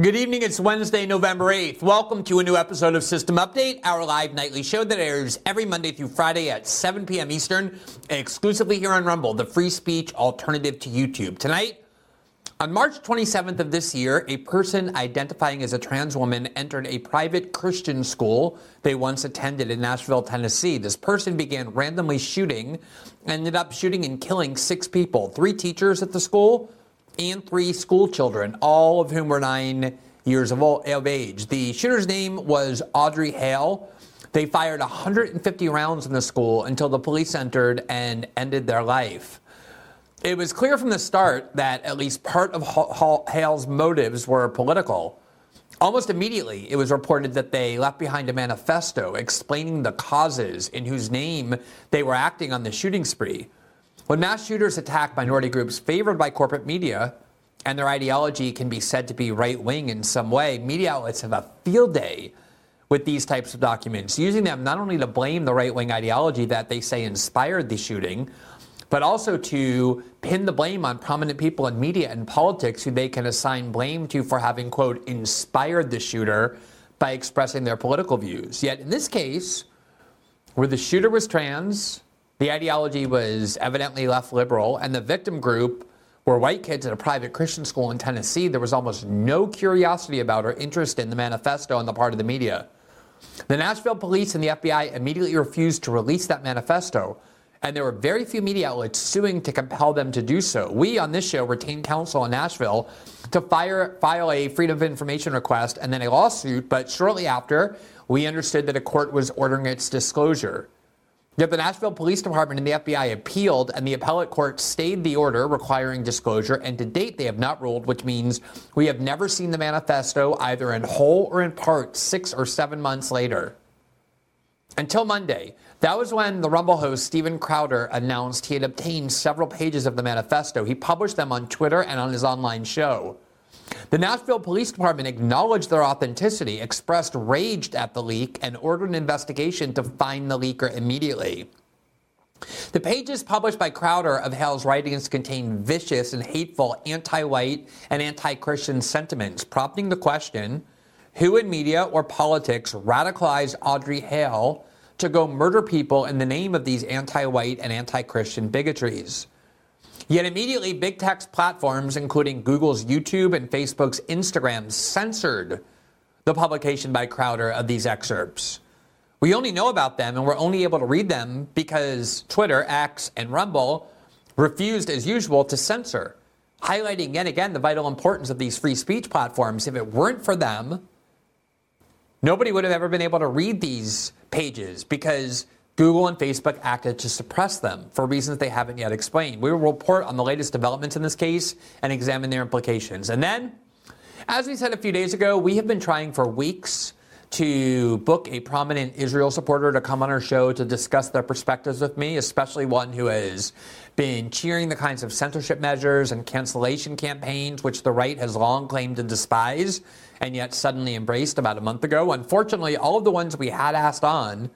Good evening. It's Wednesday, November 8th. Welcome to a new episode of System Update, our live nightly show that airs every Monday through Friday at 7 p.m. Eastern, exclusively here on Rumble, the free speech alternative to YouTube. Tonight, on March 27th of this year, a person identifying as a trans woman entered a private Christian school they once attended in Nashville, Tennessee. This person began randomly shooting, ended up shooting and killing six people, three teachers at the school, and three school children, all of whom were nine years of, old, of age. The shooter's name was Audrey Hale. They fired 150 rounds in the school until the police entered and ended their life. It was clear from the start that at least part of Hale's motives were political. Almost immediately, it was reported that they left behind a manifesto explaining the causes in whose name they were acting on the shooting spree. When mass shooters attack minority groups favored by corporate media, and their ideology can be said to be right wing in some way, media outlets have a field day with these types of documents, using them not only to blame the right wing ideology that they say inspired the shooting, but also to pin the blame on prominent people in media and politics who they can assign blame to for having, quote, inspired the shooter by expressing their political views. Yet in this case, where the shooter was trans, the ideology was evidently left liberal, and the victim group were white kids at a private Christian school in Tennessee. There was almost no curiosity about or interest in the manifesto on the part of the media. The Nashville police and the FBI immediately refused to release that manifesto, and there were very few media outlets suing to compel them to do so. We on this show retained counsel in Nashville to fire, file a Freedom of Information request and then a lawsuit, but shortly after, we understood that a court was ordering its disclosure. Yet the Nashville Police Department and the FBI appealed, and the appellate court stayed the order requiring disclosure. And to date, they have not ruled, which means we have never seen the manifesto either in whole or in part six or seven months later. Until Monday, that was when the Rumble host Steven Crowder announced he had obtained several pages of the manifesto. He published them on Twitter and on his online show. The Nashville Police Department acknowledged their authenticity, expressed rage at the leak, and ordered an investigation to find the leaker immediately. The pages published by Crowder of Hale's writings contain vicious and hateful anti white and anti Christian sentiments, prompting the question who in media or politics radicalized Audrey Hale to go murder people in the name of these anti white and anti Christian bigotries? Yet immediately, big tech platforms, including Google's YouTube and Facebook's Instagram, censored the publication by Crowder of these excerpts. We only know about them and we're only able to read them because Twitter, X, and Rumble refused, as usual, to censor, highlighting yet again the vital importance of these free speech platforms. If it weren't for them, nobody would have ever been able to read these pages because Google and Facebook acted to suppress them for reasons they haven't yet explained. We will report on the latest developments in this case and examine their implications. And then, as we said a few days ago, we have been trying for weeks to book a prominent Israel supporter to come on our show to discuss their perspectives with me, especially one who has been cheering the kinds of censorship measures and cancellation campaigns which the right has long claimed to despise and yet suddenly embraced about a month ago. Unfortunately, all of the ones we had asked on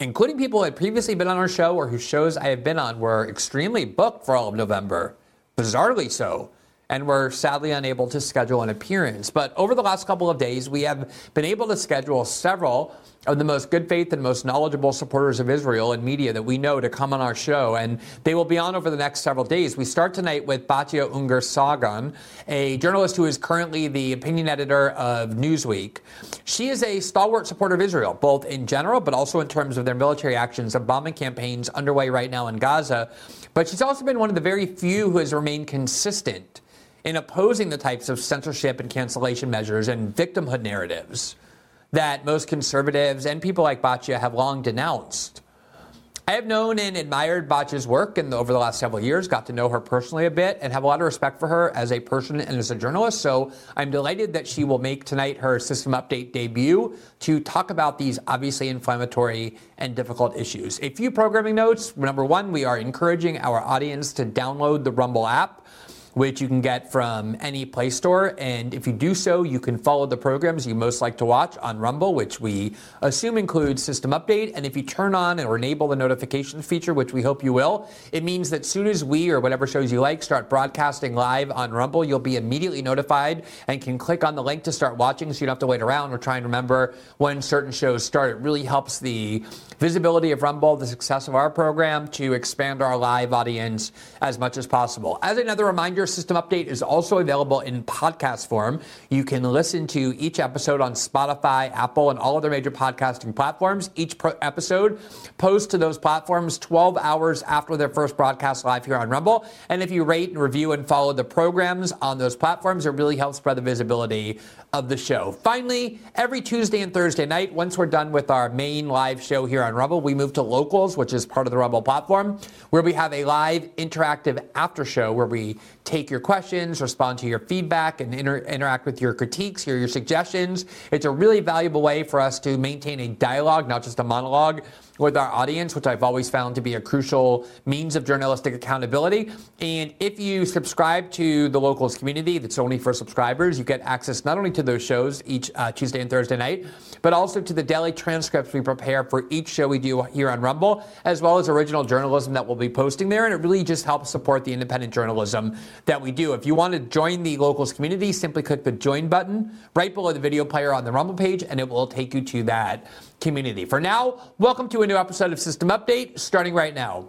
including people who had previously been on our show or whose shows I have been on, were extremely booked for all of November. Bizarrely so. And were sadly unable to schedule an appearance. But over the last couple of days, we have been able to schedule several of the most good faith and most knowledgeable supporters of Israel and media that we know to come on our show. And they will be on over the next several days. We start tonight with Batya Ungar-Sargon, a journalist who is currently the opinion editor of Newsweek. She is a stalwart supporter of Israel, both in general, but also in terms of their military actions and bombing campaigns underway right now in Gaza. But she's also been one of the very few who has remained consistent in opposing the types of censorship and cancellation measures and victimhood narratives that most conservatives and people like Batya have long denounced. I have known and admired Batya's work and over the last several years, got to know her personally a bit, and have a lot of respect for her as a person and as a journalist. So I'm delighted that she will make tonight her system update debut to talk about these obviously inflammatory and difficult issues. A few programming notes. Number one, we are encouraging our audience to download the Rumble app which you can get from any Play Store. And if you do so, you can follow the programs you most like to watch on Rumble, which we assume includes System Update. And if you turn on or enable the notifications feature, which we hope you will, it means that soon as we or whatever shows you like start broadcasting live on Rumble, you'll be immediately notified and can click on the link to start watching so you don't have to wait around or try and remember when certain shows start. It really helps the visibility of Rumble, the success of our program to expand our live audience as much as possible. As another reminder, System Update is also available in podcast form. You can listen to each episode on Spotify, Apple, and all other major podcasting platforms. Each pro- episode posts to those platforms 12 hours after their first broadcast live here on Rumble. And if you rate and review and follow the programs on those platforms, it really helps spread the visibility of the show. Finally, every Tuesday and Thursday night, once we're done with our main live show here on Rumble, we move to Locals, which is part of the Rumble platform, where we have a live interactive after show where we take your questions, respond to your feedback, and inter- interact with your critiques, your, your suggestions. It's a really valuable way for us to maintain a dialogue, not just a monologue with our audience, which I've always found to be a crucial means of journalistic accountability. And if you subscribe to the locals community, that's only for subscribers, you get access not only to those shows each uh, Tuesday and Thursday night, but also to the daily transcripts we prepare for each show we do here on Rumble, as well as original journalism that we'll be posting there. And it really just helps support the independent journalism that we do. If you want to join the locals community, simply click the join button right below the video player on the Rumble page, and it will take you to that community. For now, welcome to a new episode of System Update, starting right now.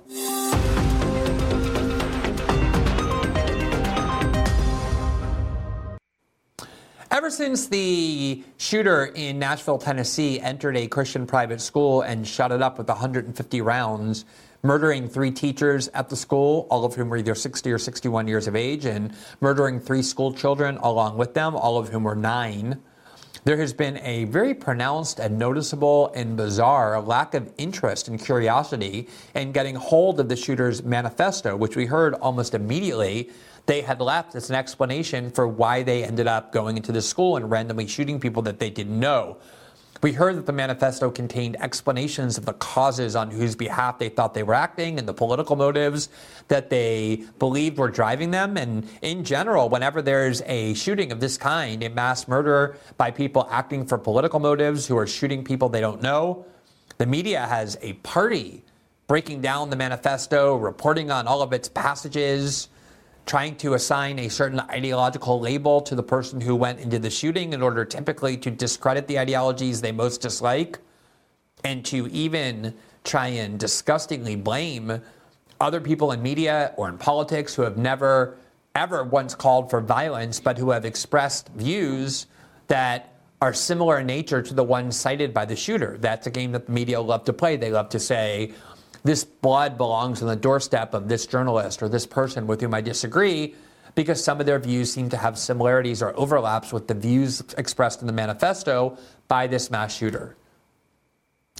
Ever since the shooter in Nashville, Tennessee entered a Christian private school and shot it up with 150 rounds, murdering three teachers at the school, all of whom were either 60 or 61 years of age, and murdering three school children along with them, all of whom were nine. There has been a very pronounced and noticeable and bizarre lack of interest and curiosity in getting hold of the shooter's manifesto, which we heard almost immediately they had left as an explanation for why they ended up going into the school and randomly shooting people that they didn't know. We heard that the manifesto contained explanations of the causes on whose behalf they thought they were acting and the political motives that they believed were driving them. And in general, whenever there's a shooting of this kind, a mass murder by people acting for political motives who are shooting people they don't know, the media has a party breaking down the manifesto, reporting on all of its passages trying to assign a certain ideological label to the person who went into the shooting in order typically to discredit the ideologies they most dislike and to even try and disgustingly blame other people in media or in politics who have never ever once called for violence but who have expressed views that are similar in nature to the ones cited by the shooter. That's a game that the media love to play. They love to say, this blood belongs on the doorstep of this journalist or this person with whom I disagree because some of their views seem to have similarities or overlaps with the views expressed in the manifesto by this mass shooter.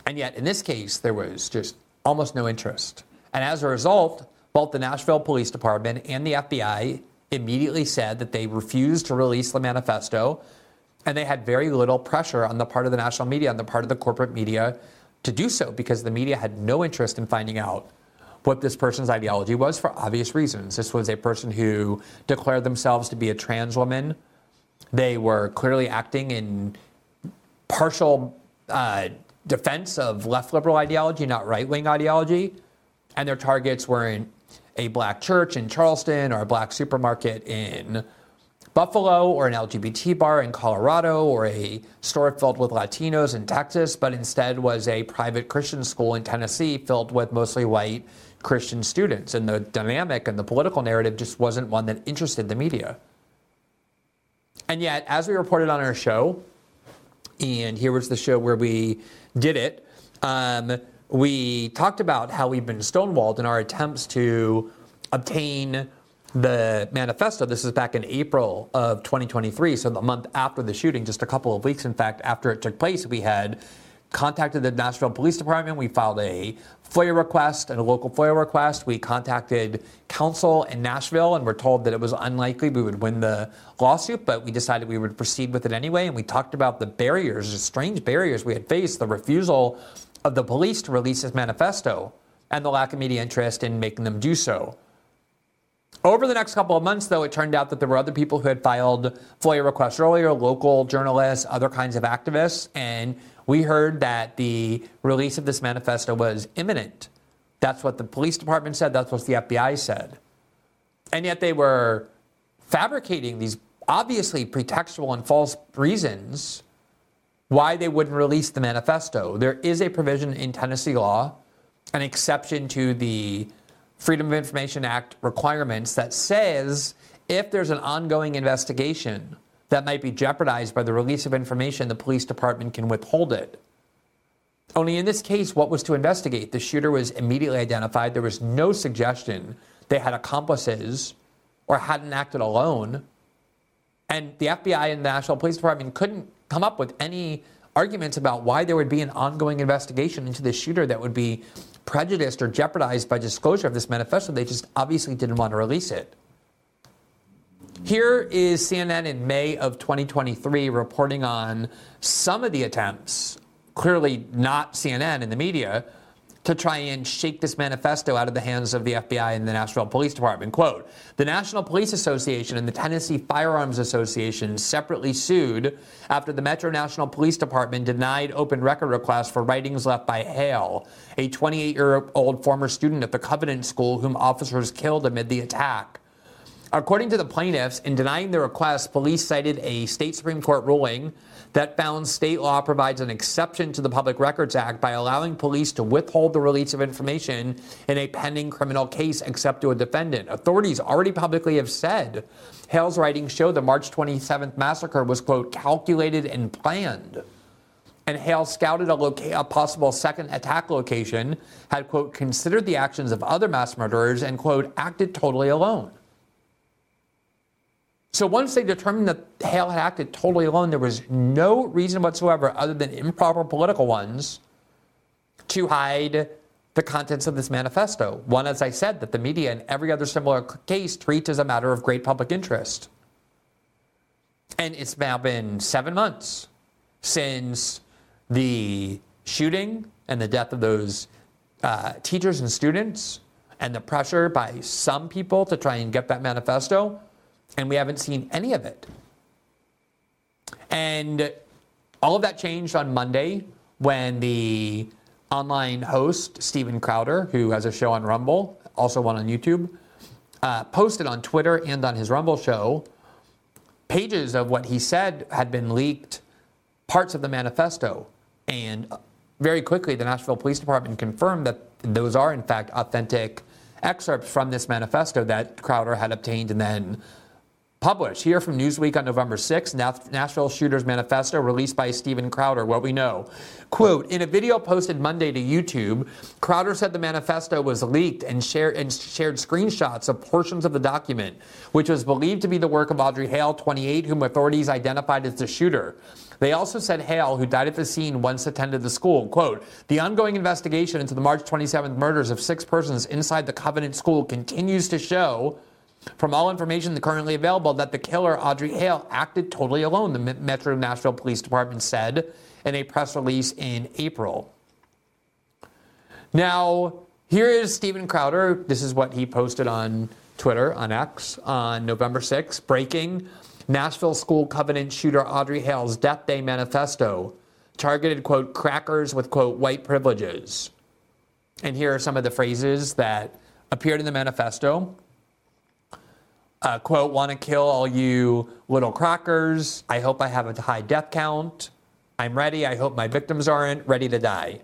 And yet, in this case, there was just almost no interest. And as a result, both the Nashville Police Department and the FBI immediately said that they refused to release the manifesto, and they had very little pressure on the part of the national media, on the part of the corporate media, to do so because the media had no interest in finding out what this person's ideology was for obvious reasons. This was a person who declared themselves to be a trans woman. They were clearly acting in partial uh, defense of left liberal ideology, not right wing ideology. And their targets were in a black church in Charleston or a black supermarket in Buffalo or an LGBT bar in Colorado or a store filled with Latinos in Texas, but instead was a private Christian school in Tennessee filled with mostly white Christian students. And the dynamic and the political narrative just wasn't one that interested the media. And yet, as we reported on our show, and here was the show where we did it, um, we talked about how we've been stonewalled in our attempts to obtain the manifesto. This is back in April of 2023, so the month after the shooting, just a couple of weeks, in fact, after it took place, we had contacted the Nashville Police Department. We filed a FOIA request and a local FOIA request. We contacted counsel in Nashville and were told that it was unlikely we would win the lawsuit, but we decided we would proceed with it anyway. And we talked about the barriers, the strange barriers we had faced, the refusal of the police to release this manifesto, and the lack of media interest in making them do so. Over the next couple of months, though, it turned out that there were other people who had filed FOIA requests earlier, local journalists, other kinds of activists, and we heard that the release of this manifesto was imminent. That's what the police department said, that's what the FBI said. And yet they were fabricating these obviously pretextual and false reasons why they wouldn't release the manifesto. There is a provision in Tennessee law, an exception to the Freedom of Information Act requirements that says if there's an ongoing investigation that might be jeopardized by the release of information, the police department can withhold it. Only in this case, what was to investigate? The shooter was immediately identified. There was no suggestion they had accomplices or hadn't acted alone. And the FBI and the Nashville Police Department couldn't come up with any arguments about why there would be an ongoing investigation into this shooter that would be prejudiced or jeopardized by disclosure of this manifesto. They just obviously didn't want to release it. Here is CNN in May of 2023 reporting on some of the attempts, clearly not CNN in the media, to try and shake this manifesto out of the hands of the FBI and the Nashville Police Department. Quote The National Police Association and the Tennessee Firearms Association separately sued after the Metro Nashville Police Department denied open record requests for writings left by Hale, a 28 year old former student at the Covenant School whom officers killed amid the attack. According to the plaintiffs, in denying the request, police cited a state Supreme Court ruling that found state law provides an exception to the Public Records Act by allowing police to withhold the release of information in a pending criminal case except to a defendant. Authorities already publicly have said Hale's writings show the March 27th massacre was, quote, calculated and planned. And Hale scouted a, loca- a possible second attack location, had, quote, considered the actions of other mass murderers, and, quote, acted totally alone. So once they determined that Hale had acted totally alone, there was no reason whatsoever, other than improper political ones, to hide the contents of this manifesto. One, as I said, that the media and every other similar case treats as a matter of great public interest. And it's now been seven months since the shooting and the death of those uh, teachers and students, and the pressure by some people to try and get that manifesto and we haven't seen any of it. And all of that changed on Monday when the online host, Steven Crowder, who has a show on Rumble, also one on YouTube, uh, posted on Twitter and on his Rumble show pages of what he said had been leaked, parts of the manifesto. And very quickly, the Nashville Police Department confirmed that those are, in fact, authentic excerpts from this manifesto that Crowder had obtained and then Published here from Newsweek on November 6, Nashville Shooters Manifesto released by Steven Crowder. What we know. Quote, in a video posted Monday to YouTube, Crowder said the manifesto was leaked and shared, and shared screenshots of portions of the document, which was believed to be the work of Audrey Hale, 28, whom authorities identified as the shooter. They also said Hale, who died at the scene, once attended the school. Quote, the ongoing investigation into the March 27th murders of six persons inside the Covenant School continues to show from all information currently available, that the killer, Audrey Hale, acted totally alone, the Metro Nashville Police Department said in a press release in April. Now, here is Steven Crowder. This is what he posted on Twitter, on X, on November 6th. Breaking Nashville School Covenant shooter Audrey Hale's Death Day manifesto targeted, quote, crackers with, quote, white privileges. And here are some of the phrases that appeared in the manifesto. Uh, quote, want to kill all you little crackers. I hope I have a high death count. I'm ready. I hope my victims aren't ready to die.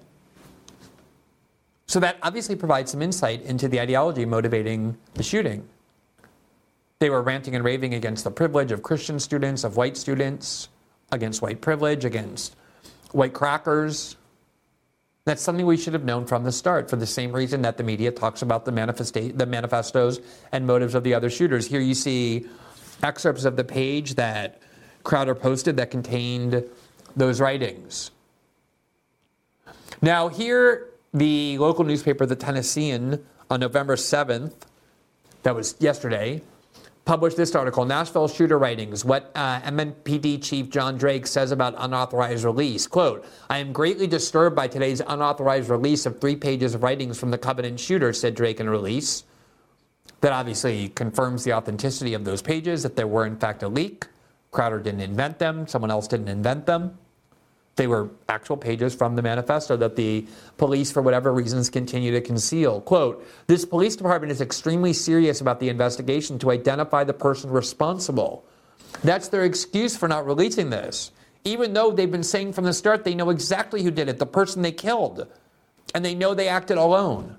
So that obviously provides some insight into the ideology motivating the shooting. They were ranting and raving against the privilege of Christian students, of white students, against white privilege, against white crackers. That's something we should have known from the start for the same reason that the media talks about the, manifesta- the manifestos and motives of the other shooters. Here you see excerpts of the page that Crowder posted that contained those writings. Now, here the local newspaper, The Tennessean, on November 7th, that was yesterday, published this article Nashville shooter writings, what uh, MNPD Chief John Drake says about unauthorized release. Quote, I am greatly disturbed by today's unauthorized release of three pages of writings from the Covenant shooter, said Drake in a release. That obviously confirms the authenticity of those pages, that there were in fact a leak. Crowder didn't invent them, someone else didn't invent them. They were actual pages from the manifesto that the police, for whatever reasons, continue to conceal. Quote This police department is extremely serious about the investigation to identify the person responsible. That's their excuse for not releasing this, even though they've been saying from the start they know exactly who did it, the person they killed, and they know they acted alone.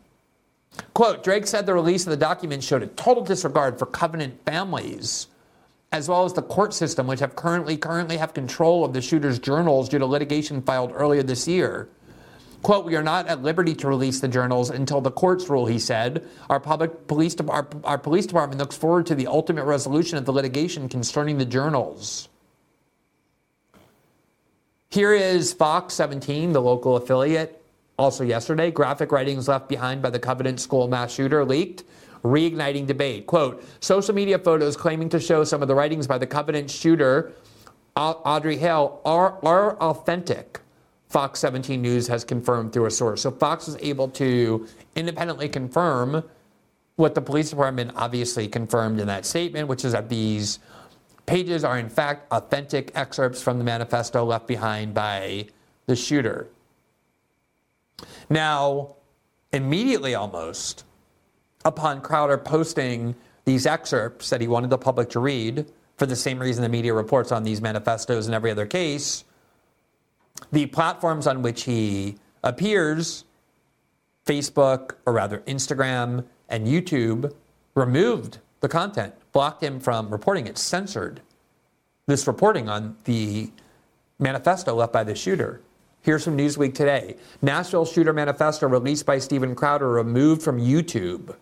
Quote Drake said the release of the document showed a total disregard for Covenant families as well as the court system, which have currently currently have control of the shooter's journals due to litigation filed earlier this year. Quote, we are not at liberty to release the journals until the courts rule, he said. Our public police, de- our, our police department looks forward to the ultimate resolution of the litigation concerning the journals. Here is Fox 17, the local affiliate. Also yesterday, graphic writings left behind by the Covenant School mass shooter leaked reigniting debate. Quote Social media photos claiming to show some of the writings by the Covenant shooter, Audrey Hale, are, are authentic. Fox 17 News has confirmed through a source. So Fox was able to independently confirm what the police department obviously confirmed in that statement, which is that these pages are in fact authentic excerpts from the manifesto left behind by the shooter. Now, immediately almost, upon Crowder posting these excerpts that he wanted the public to read, for the same reason the media reports on these manifestos in every other case, the platforms on which he appears, Facebook, or rather Instagram and YouTube, removed the content, blocked him from reporting it, censored this reporting on the manifesto left by the shooter. Here's from Newsweek today. Nashville shooter manifesto released by Steven Crowder removed from YouTube.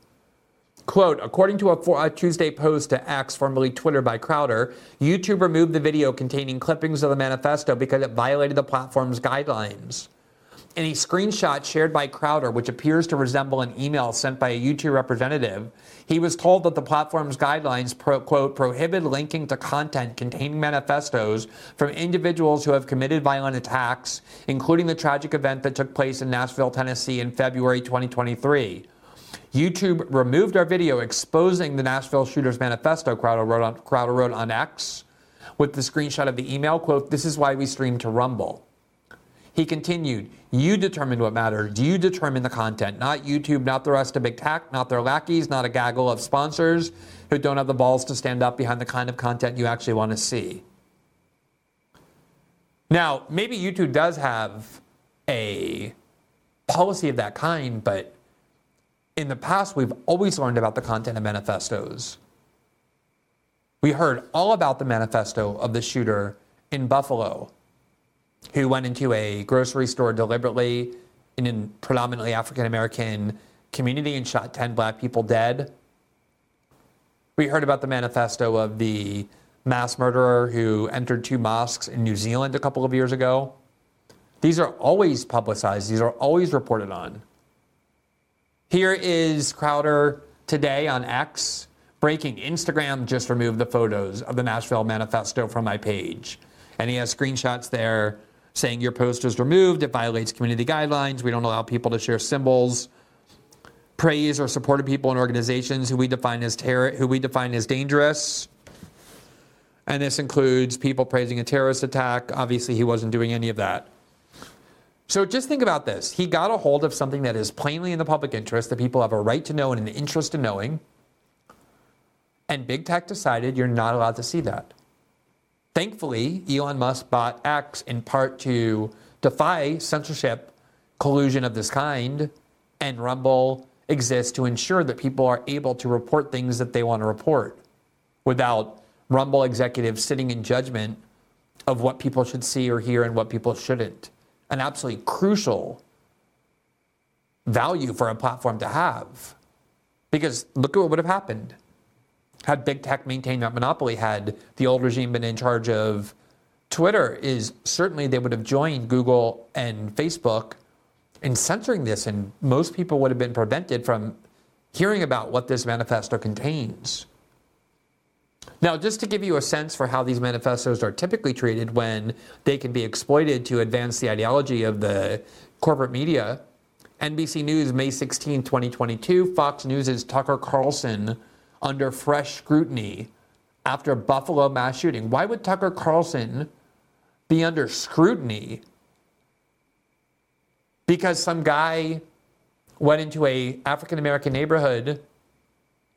Quote, according to a, a, Tuesday post to X, formerly Twitter by Crowder, YouTube removed the video containing clippings of the manifesto because it violated the platform's guidelines. In a screenshot shared by Crowder, which appears to resemble an email sent by a YouTube representative, he was told that the platform's guidelines, pro, quote, prohibit linking to content containing manifestos from individuals who have committed violent attacks, including the tragic event that took place in Nashville, Tennessee in February 2023. YouTube removed our video exposing the Nashville Shooters Manifesto, Crowder wrote on, Crowder wrote on X, with the screenshot of the email, quote, this is why we stream to Rumble. He continued, you determine what matters. You determine the content, not YouTube, not the rest of Big Tech, not their lackeys, not a gaggle of sponsors who don't have the balls to stand up behind the kind of content you actually want to see. Now, maybe YouTube does have a policy of that kind, but in the past, we've always learned about the content of manifestos. We heard all about the manifesto of the shooter in Buffalo who went into a grocery store deliberately in a predominantly African American community and shot 10 black people dead. We heard about the manifesto of the mass murderer who entered two mosques in New Zealand a couple of years ago. These are always publicized, these are always reported on. Here is Crowder today on X. Breaking Instagram just removed the photos of the Nashville manifesto from my page. And he has screenshots there saying your post is removed, it violates community guidelines, we don't allow people to share symbols, praise or supported people and organizations who we define as terror, who we define as dangerous. And this includes people praising a terrorist attack. Obviously, he wasn't doing any of that. So just think about this. He got a hold of something that is plainly in the public interest that people have a right to know and an interest in knowing. And big tech decided you're not allowed to see that. Thankfully, Elon Musk bought X in part to defy censorship collusion of this kind, and Rumble exists to ensure that people are able to report things that they want to report without Rumble executives sitting in judgment of what people should see or hear and what people shouldn't. An absolutely crucial value for a platform to have. Because look at what would have happened had big tech maintained that monopoly, had the old regime been in charge of Twitter, is certainly they would have joined Google and Facebook in censoring this, and most people would have been prevented from hearing about what this manifesto contains. Now, just to give you a sense for how these manifestos are typically treated when they can be exploited to advance the ideology of the corporate media, NBC News, May 16, 2022, Fox News' Tucker Carlson under fresh scrutiny after Buffalo mass shooting. Why would Tucker Carlson be under scrutiny? Because some guy went into a African American neighborhood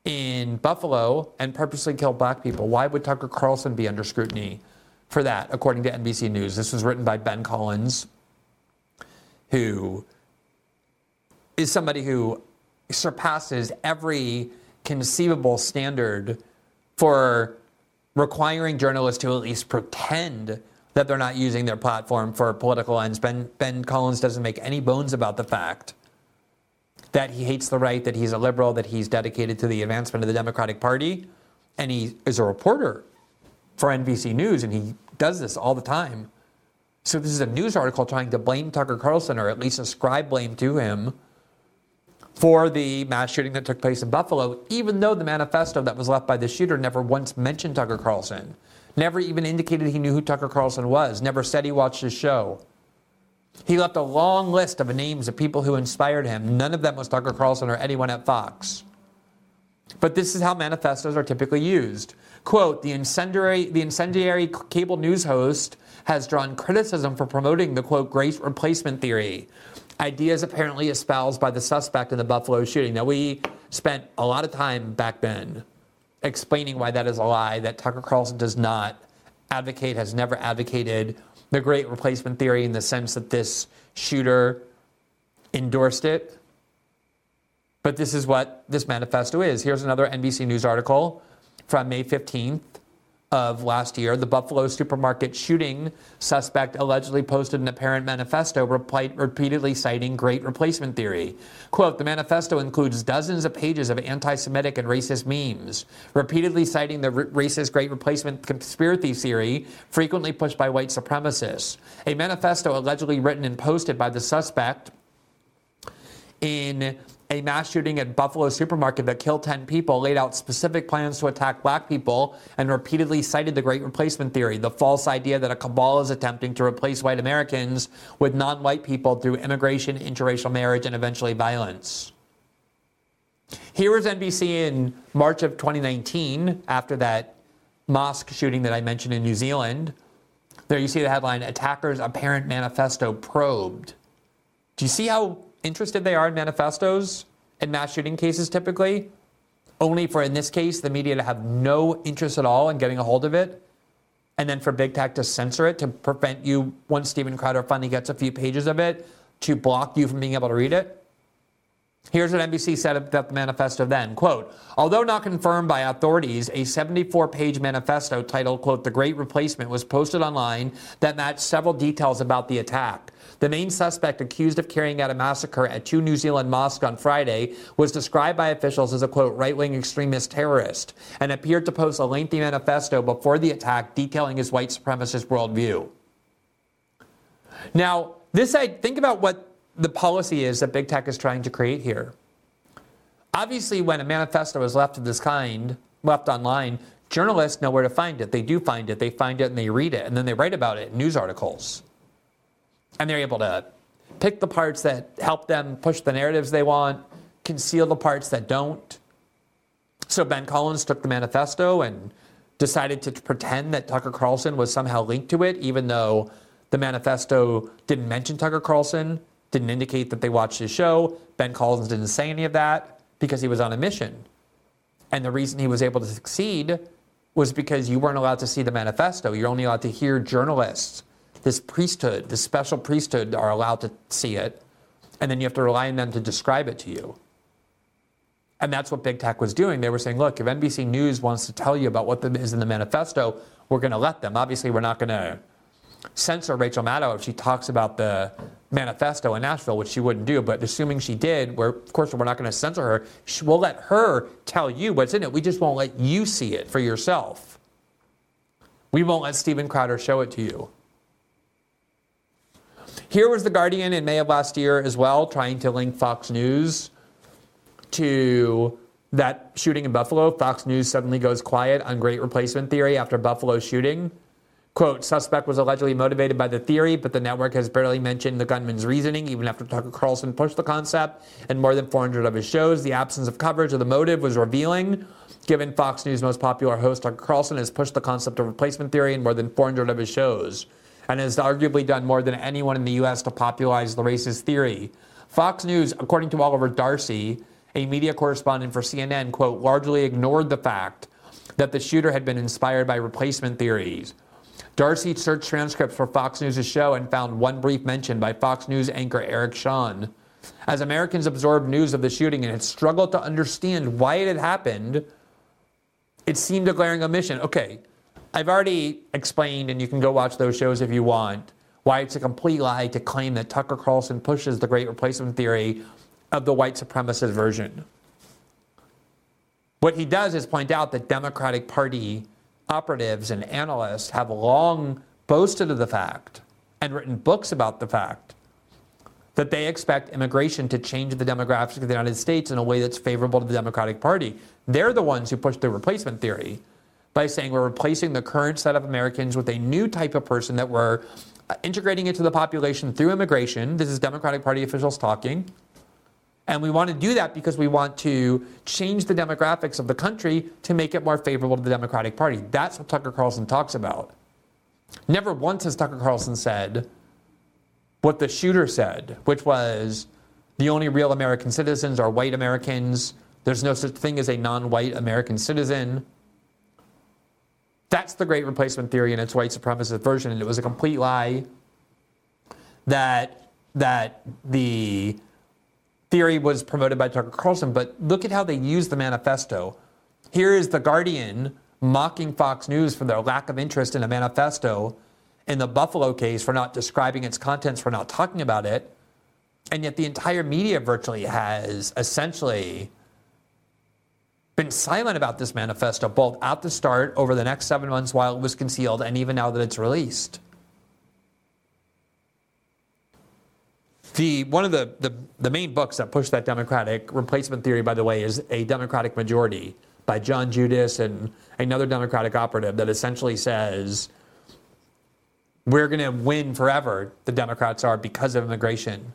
in Buffalo and purposely killed black people. Why would Tucker Carlson be under scrutiny for that, according to NBC News? This was written by Ben Collins, who is somebody who surpasses every conceivable standard for requiring journalists to at least pretend that they're not using their platform for political ends. Ben, ben Collins doesn't make any bones about the fact that he hates the right, that he's a liberal, that he's dedicated to the advancement of the Democratic Party. And he is a reporter for NBC News, and he does this all the time. So this is a news article trying to blame Tucker Carlson, or at least ascribe blame to him for the mass shooting that took place in Buffalo, even though the manifesto that was left by the shooter never once mentioned Tucker Carlson, never even indicated he knew who Tucker Carlson was, never said he watched his show. He left a long list of names of people who inspired him. None of them was Tucker Carlson or anyone at Fox. But this is how manifestos are typically used. Quote, the incendiary, the incendiary cable news host has drawn criticism for promoting the quote, replacement theory ideas apparently espoused by the suspect in the Buffalo shooting. Now, we spent a lot of time back then explaining why that is a lie, that Tucker Carlson does not advocate, has never advocated the great replacement theory in the sense that this shooter endorsed it. But this is what this manifesto is. Here's another NBC News article from May 15th of last year, the Buffalo supermarket shooting suspect allegedly posted an apparent manifesto repeatedly citing great replacement theory. Quote, the manifesto includes dozens of pages of anti Semitic and racist memes, repeatedly citing the r- racist great replacement conspiracy theory frequently pushed by white supremacists. A manifesto allegedly written and posted by the suspect in a mass shooting at Buffalo supermarket that killed 10 people, laid out specific plans to attack black people, and repeatedly cited the Great Replacement Theory, the false idea that a cabal is attempting to replace white Americans with non white people through immigration, interracial marriage, and eventually violence. Here was NBC in March of 2019, after that mosque shooting that I mentioned in New Zealand. There you see the headline Attackers' Apparent Manifesto Probed. Do you see how interested they are in manifestos in mass shooting cases typically, only for in this case the media to have no interest at all in getting a hold of it, and then for big tech to censor it to prevent you once Steven Crowder finally gets a few pages of it to block you from being able to read it. Here's what NBC said about the manifesto then. Quote, although not confirmed by authorities, a 74-page manifesto titled, quote, The Great Replacement was posted online that matched several details about the attack. The main suspect accused of carrying out a massacre at two New Zealand mosques on Friday was described by officials as a quote right wing extremist terrorist and appeared to post a lengthy manifesto before the attack detailing his white supremacist worldview. Now, this I think about what the policy is that big tech is trying to create here. Obviously, when a manifesto is left of this kind, left online, journalists know where to find it. They do find it, they find it and they read it, and then they write about it in news articles and they're able to pick the parts that help them push the narratives they want, conceal the parts that don't. So Ben Collins took the manifesto and decided to pretend that Tucker Carlson was somehow linked to it, even though The manifesto didn't mention Tucker Carlson, didn't indicate that they watched his show. Ben Collins didn't say any of that because he was on a mission. And the reason he was able to succeed was because you weren't allowed to see the manifesto. You're only allowed to hear journalists. This priesthood, this special priesthood, are allowed to see it. And then you have to rely on them to describe it to you. And that's what big tech was doing. They were saying, look, if NBC News wants to tell you about what is in the manifesto, we're going to let them. Obviously, we're not going to censor Rachel Maddow if she talks about the manifesto in Nashville, which she wouldn't do. But assuming she did, we're, of course, we're not going to censor her. We'll let her tell you what's in it. We just won't let you see it for yourself. We won't let Steven Crowder show it to you. Here was The Guardian in May of last year as well, trying to link Fox News to that shooting in Buffalo. Fox News suddenly goes quiet on great replacement theory after Buffalo shooting. Quote, suspect was allegedly motivated by the theory, but the network has barely mentioned the gunman's reasoning, even after Tucker Carlson pushed the concept in more than 400 of his shows. The absence of coverage of the motive was revealing, given Fox News' most popular host, Tucker Carlson, has pushed the concept of replacement theory in more than 400 of his shows, and has arguably done more than anyone in the U.S. to popularize the racist theory. Fox News, according to Oliver Darcy, a media correspondent for CNN, quote, largely ignored the fact that the shooter had been inspired by replacement theories. Darcy searched transcripts for Fox News' show and found one brief mention by Fox News anchor Eric Shawn. As Americans absorbed news of the shooting and had struggled to understand why it had happened, it seemed a glaring omission. Okay, I've already explained, and you can go watch those shows if you want, why it's a complete lie to claim that Tucker Carlson pushes the great replacement theory of the white supremacist version. What he does is point out that Democratic Party operatives and analysts have long boasted of the fact and written books about the fact that they expect immigration to change the demographics of the United States in a way that's favorable to the Democratic Party. They're the ones who push the replacement theory by saying we're replacing the current set of Americans with a new type of person that we're uh, integrating into the population through immigration. This is Democratic Party officials talking. And we want to do that because we want to change the demographics of the country to make it more favorable to the Democratic Party. That's what Tucker Carlson talks about. Never once has Tucker Carlson said what the shooter said, which was the only real American citizens are white Americans. There's no such thing as a non white American citizen. That's the great replacement theory in its white supremacist version, and it was a complete lie that, that the theory was promoted by Tucker Carlson, but look at how they use the manifesto. Here is The Guardian mocking Fox News for their lack of interest in a manifesto in the Buffalo case for not describing its contents, for not talking about it. And yet the entire media virtually has essentially been silent about this manifesto, both at the start, over the next seven months while it was concealed, and even now that it's released. The, one of the, the, the main books that pushed that Democratic replacement theory, by the way, is A Democratic Majority by John Judis and another Democratic operative that essentially says we're going to win forever, the Democrats are, because of immigration.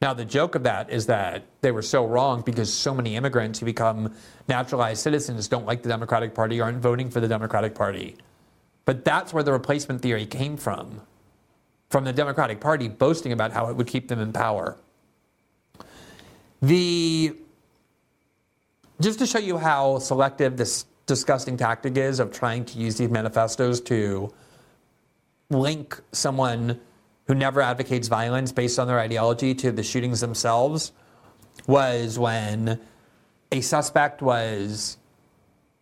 Now, the joke of that is that they were so wrong because so many immigrants who become naturalized citizens don't like the Democratic Party, aren't voting for the Democratic Party. But that's where the replacement theory came from from the Democratic Party boasting about how it would keep them in power. The just to show you how selective this disgusting tactic is of trying to use these manifestos to link someone who never advocates violence based on their ideology to the shootings themselves was when a suspect was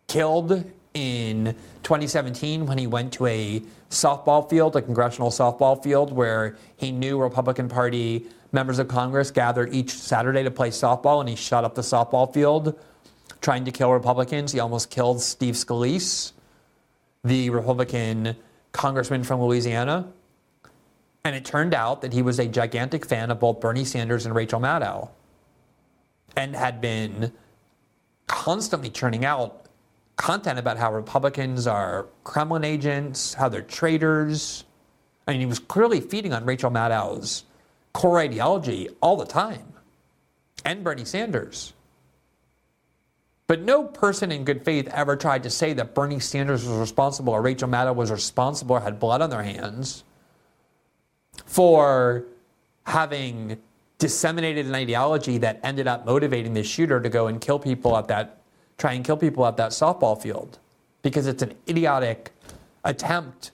killed in 2017 when he went to a softball field, a congressional softball field, where he knew Republican Party members of Congress gathered each Saturday to play softball, and he shot up the softball field trying to kill Republicans. He almost killed Steve Scalise, the Republican congressman from Louisiana. And it turned out that he was a gigantic fan of both Bernie Sanders and Rachel Maddow and had been constantly churning out content about how Republicans are Kremlin agents, how they're traitors. I mean, he was clearly feeding on Rachel Maddow's core ideology all the time, and Bernie Sanders. But no person in good faith ever tried to say that Bernie Sanders was responsible or Rachel Maddow was responsible or had blood on their hands for having disseminated an ideology that ended up motivating the shooter to go and kill people at that, try and kill people at that softball field, because it's an idiotic attempt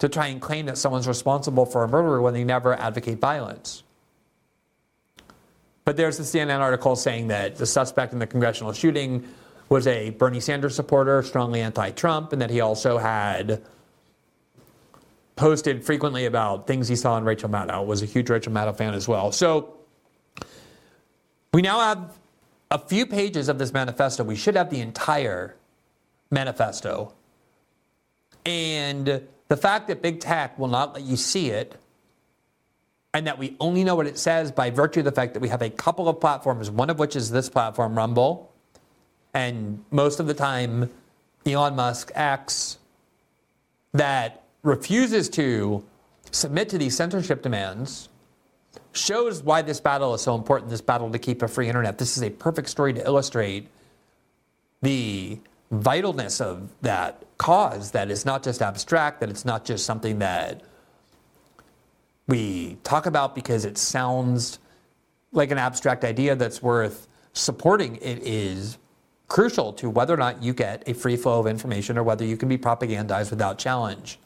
to try and claim that someone's responsible for a murder when they never advocate violence. But there's the CNN article saying that the suspect in the congressional shooting was a Bernie Sanders supporter, strongly anti Trump, and that he also had posted frequently about things he saw in Rachel Maddow, was a huge Rachel Maddow fan as well. So we now have a few pages of this manifesto. We should have the entire manifesto. And the fact that big tech will not let you see it and that we only know what it says by virtue of the fact that we have a couple of platforms, one of which is this platform, Rumble, and most of the time, Elon Musk X, that refuses to submit to these censorship demands shows why this battle is so important this battle to keep a free internet. This is a perfect story to illustrate the vitalness of that cause, that it's not just abstract, that it's not just something that we talk about because it sounds like an abstract idea that's worth supporting. It is crucial to whether or not you get a free flow of information or whether you can be propagandized without challenge.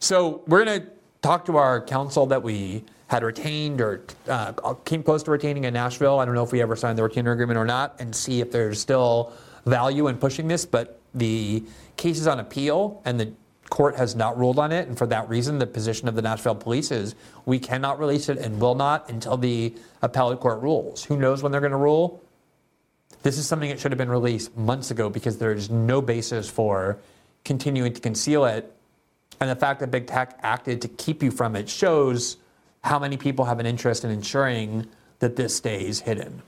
So we're going to talk to our counsel that we had retained or uh, came close to retaining in Nashville. I don't know if we ever signed the retainer agreement or not, and see if there's still value in pushing this. But the case is on appeal, and the court has not ruled on it. And for that reason, the position of the Nashville police is we cannot release it and will not until the appellate court rules. Who knows when they're going to rule? This is something that should have been released months ago because there is no basis for continuing to conceal it and the fact that big tech acted to keep you from it shows how many people have an interest in ensuring that this stays hidden.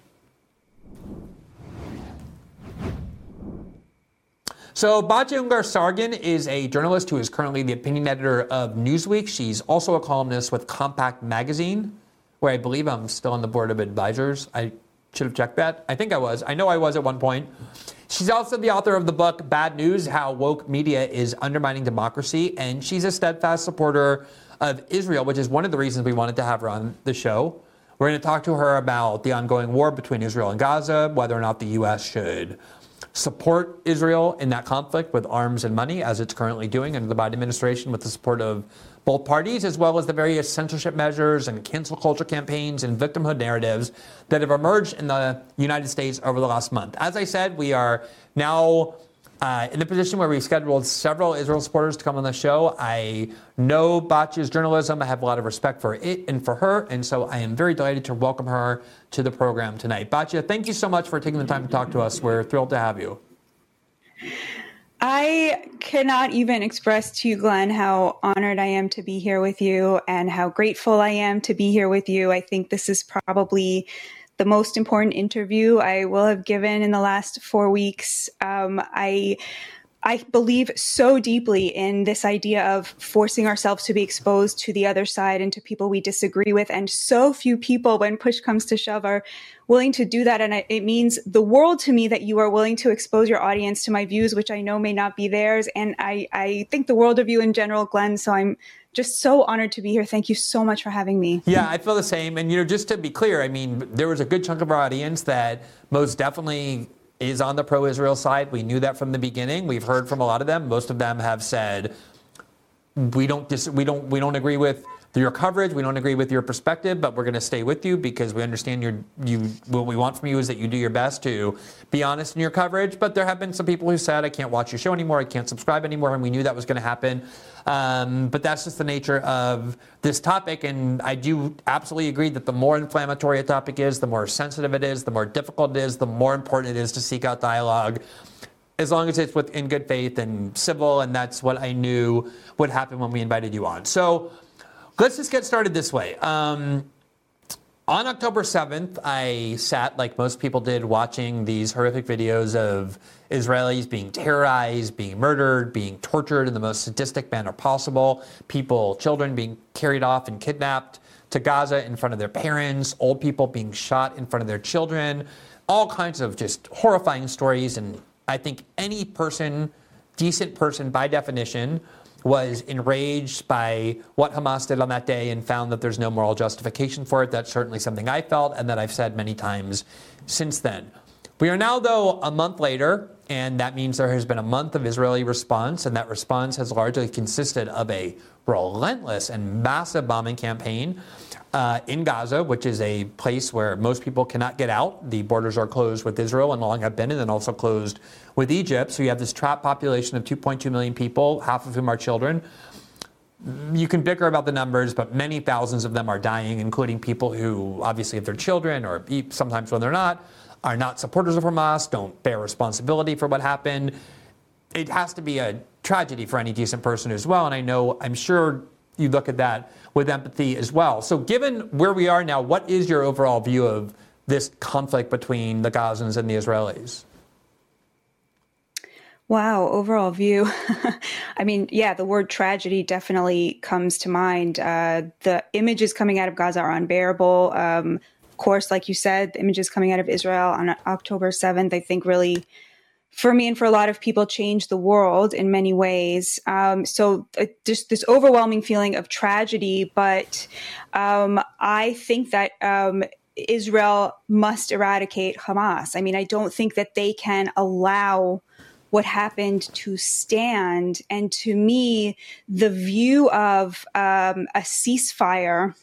So, Batya Ungar-Sargon is a journalist who is currently the opinion editor of Newsweek. She's also a columnist with Compact Magazine, where I believe I'm still on the board of advisors. I should have checked that. I think I was. I know I was at one point. She's also the author of the book Bad News How Woke Media is Undermining Democracy, and she's a steadfast supporter of Israel, which is one of the reasons we wanted to have her on the show. We're going to talk to her about the ongoing war between Israel and Gaza, whether or not the U.S. should support Israel in that conflict with arms and money, as it's currently doing under the Biden administration with the support of both parties, as well as the various censorship measures and cancel culture campaigns and victimhood narratives that have emerged in the United States over the last month. As I said, we are now uh, in the position where we've scheduled several Israel supporters to come on the show. I know Batya's journalism. I have a lot of respect for it and for her. And so I am very delighted to welcome her to the program tonight. Batya, thank you so much for taking the time to talk to us. We're thrilled to have you. I cannot even express to you, Glenn, how honored I am to be here with you and how grateful I am to be here with you. I think this is probably the most important interview I will have given in the last four weeks. Um, I I believe so deeply in this idea of forcing ourselves to be exposed to the other side and to people we disagree with. And so few people, when push comes to shove, are willing to do that. And it means the world to me that you are willing to expose your audience to my views, which I know may not be theirs. And I, I think the world of you in general, Glenn. So I'm just so honored to be here. Thank you so much for having me. Yeah, I feel the same. And, you know, just to be clear, I mean, there was a good chunk of our audience that most definitely is on the pro Israel side. We knew that from the beginning. We've heard from a lot of them. Most of them have said, we don't dis- we don't we don't agree with your coverage. We don't agree with your perspective, but we're going to stay with you because we understand your you. What we want from you is that you do your best to be honest in your coverage. But there have been some people who said, "I can't watch your show anymore. I can't subscribe anymore," and we knew that was going to happen. Um, but that's just the nature of this topic, and I do absolutely agree that the more inflammatory a topic is, the more sensitive it is, the more difficult it is, the more important it is to seek out dialogue as long as it's within good faith and civil, and that's what I knew would happen when we invited you on. So Let's just get started this way. Um, on October 7th, I sat, like most people did, watching these horrific videos of Israelis being terrorized, being murdered, being tortured in the most sadistic manner possible, people, children being carried off and kidnapped to Gaza in front of their parents, old people being shot in front of their children, all kinds of just horrifying stories. And I think any person, decent person by definition, was enraged by what Hamas did on that day and found that there's no moral justification for it. That's certainly something I felt and that I've said many times since then. We are now, though, a month later, and that means there has been a month of Israeli response, and that response has largely consisted of a relentless and massive bombing campaign uh, in Gaza, which is a place where most people cannot get out. The borders are closed with Israel and long have been, and then also closed with Egypt. So you have this trapped population of 2.2 million people, half of whom are children. You can bicker about the numbers, but many thousands of them are dying, including people who, obviously, if they're children or sometimes when they're not, are not supporters of Hamas, don't bear responsibility for what happened. It has to be a tragedy for any decent person as well. And I know, I'm sure you look at that with empathy as well. So, given where we are now, what is your overall view of this conflict between the Gazans and the Israelis? Wow, overall view. I mean, yeah, the word tragedy definitely comes to mind. Uh, the images coming out of Gaza are unbearable. Um, of course, like you said, the images coming out of Israel on October 7th, I think really for me and for a lot of people changed the world in many ways. Um, so uh, just this overwhelming feeling of tragedy, but um, I think that um, Israel must eradicate Hamas. I mean, I don't think that they can allow what happened to stand. And to me, the view of um, a ceasefire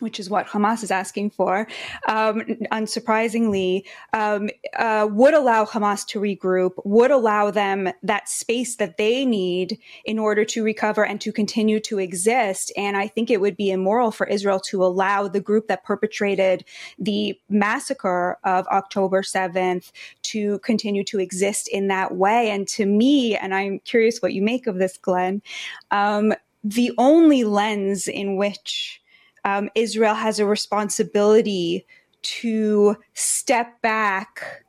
which is what Hamas is asking for, um, unsurprisingly, um, uh, would allow Hamas to regroup, would allow them that space that they need in order to recover and to continue to exist. And I think it would be immoral for Israel to allow the group that perpetrated the massacre of October 7th to continue to exist in that way. And to me, and I'm curious what you make of this, Glenn, um, the only lens in which um, Israel has a responsibility to step back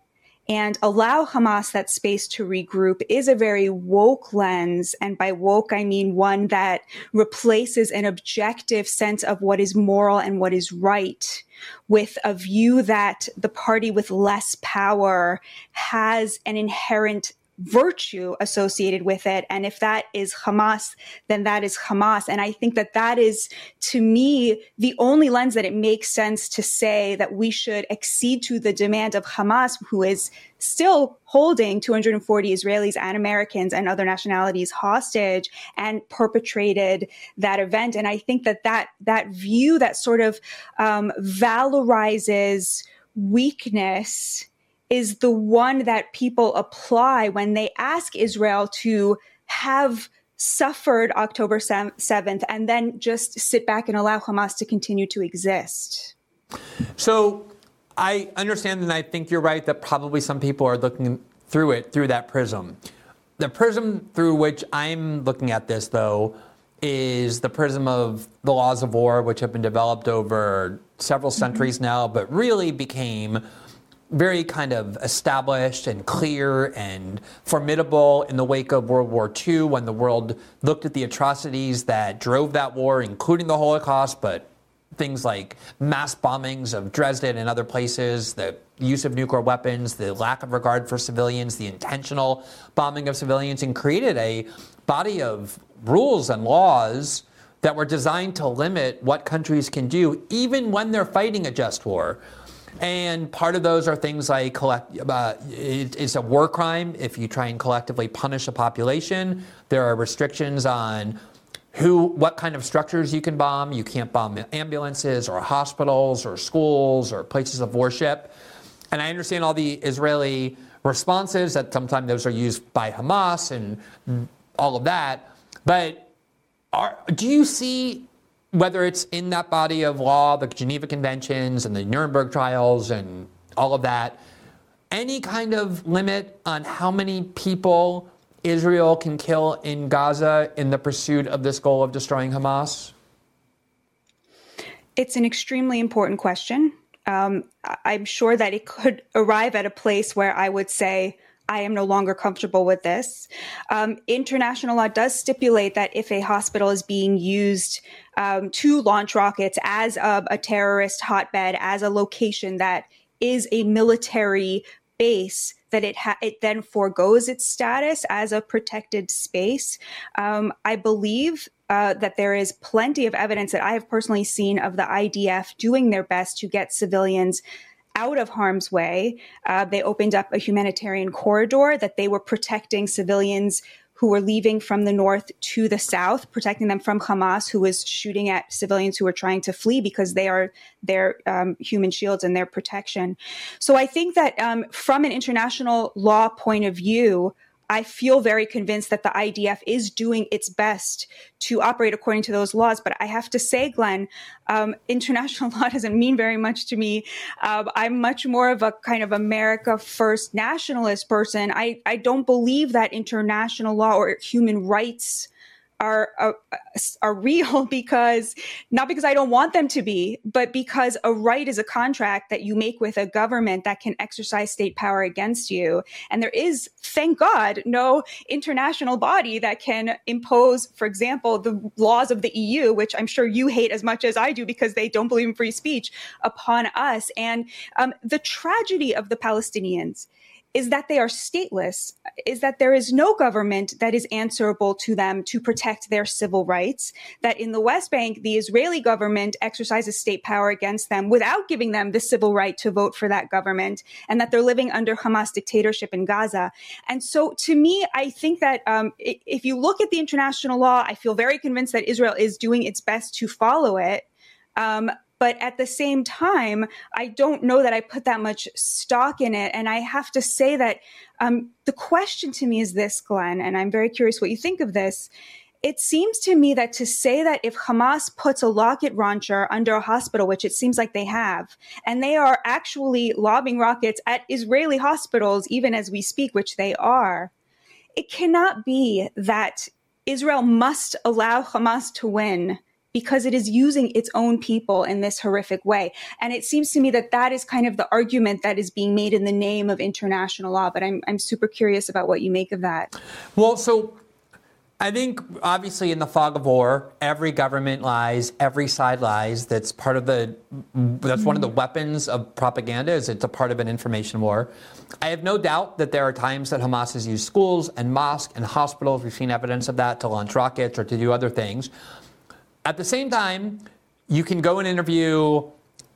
and allow Hamas that space to regroup is a very woke lens. And by woke, I mean one that replaces an objective sense of what is moral and what is right with a view that the party with less power has an inherent virtue associated with it. And if that is Hamas, then that is Hamas. And I think that that is, to me, the only lens that it makes sense to say that we should accede to the demand of Hamas, who is still holding 240 Israelis and Americans and other nationalities hostage and perpetrated that event. And I think that that, that view that sort of um, valorizes weakness is the one that people apply when they ask Israel to have suffered October 7th and then just sit back and allow Hamas to continue to exist. So I understand and I think you're right that probably some people are looking through it through that prism. The prism through which I'm looking at this, though, is the prism of the laws of war, which have been developed over several centuries mm-hmm. now, but really became very kind of established and clear and formidable in the wake of World War II when the world looked at the atrocities that drove that war, including the Holocaust, but things like mass bombings of Dresden and other places, the use of nuclear weapons, the lack of regard for civilians, the intentional bombing of civilians, and created a body of rules and laws that were designed to limit what countries can do, even when they're fighting a just war. And part of those are things like collect, uh, it, it's a war crime if you try and collectively punish a population. There are restrictions on who, what kind of structures you can bomb. You can't bomb ambulances or hospitals or schools or places of worship. And I understand all the Israeli responses that sometimes those are used by Hamas and all of that. But are, do you see whether it's in that body of law, the Geneva Conventions and the Nuremberg trials and all of that, any kind of limit on how many people Israel can kill in Gaza in the pursuit of this goal of destroying Hamas? It's an extremely important question. Um, I'm sure that it could arrive at a place where I would say, I am no longer comfortable with this. Um, international law does stipulate that if a hospital is being used um, to launch rockets as a, a terrorist hotbed, as a location that is a military base that it ha- it then foregoes its status as a protected space. Um, I believe uh, that there is plenty of evidence that I have personally seen of the IDF doing their best to get civilians out of harm's way. Uh, they opened up a humanitarian corridor that they were protecting civilians who were leaving from the north to the south, protecting them from Hamas, who was shooting at civilians who were trying to flee because they are their um, human shields and their protection. So I think that um, from an international law point of view, I feel very convinced that the IDF is doing its best to operate according to those laws. But I have to say, Glenn, um, international law doesn't mean very much to me. Um, I'm much more of a kind of America first nationalist person. I, I don't believe that international law or human rights are, are are real because not because I don't want them to be, but because a right is a contract that you make with a government that can exercise state power against you. And there is, thank God, no international body that can impose, for example, the laws of the EU, which I'm sure you hate as much as I do because they don't believe in free speech, upon us. And um, the tragedy of the Palestinians is that they are stateless, is that there is no government that is answerable to them to protect their civil rights, that in the West Bank, the Israeli government exercises state power against them without giving them the civil right to vote for that government, and that they're living under Hamas dictatorship in Gaza. And so to me, I think that um, if you look at the international law, I feel very convinced that Israel is doing its best to follow it. Um, but at the same time, I don't know that I put that much stock in it. And I have to say that um, the question to me is this, Glenn, and I'm very curious what you think of this. It seems to me that to say that if Hamas puts a rocket launcher under a hospital, which it seems like they have, and they are actually lobbing rockets at Israeli hospitals, even as we speak, which they are, it cannot be that Israel must allow Hamas to win because it is using its own people in this horrific way. And it seems to me that that is kind of the argument that is being made in the name of international law. But I'm, I'm super curious about what you make of that. Well, so I think obviously in the fog of war, every government lies, every side lies. That's part of the that's one of the mm-hmm. weapons of propaganda is it's a part of an information war. I have no doubt that there are times that Hamas has used schools and mosques and hospitals. We've seen evidence of that to launch rockets or to do other things. At the same time, you can go and interview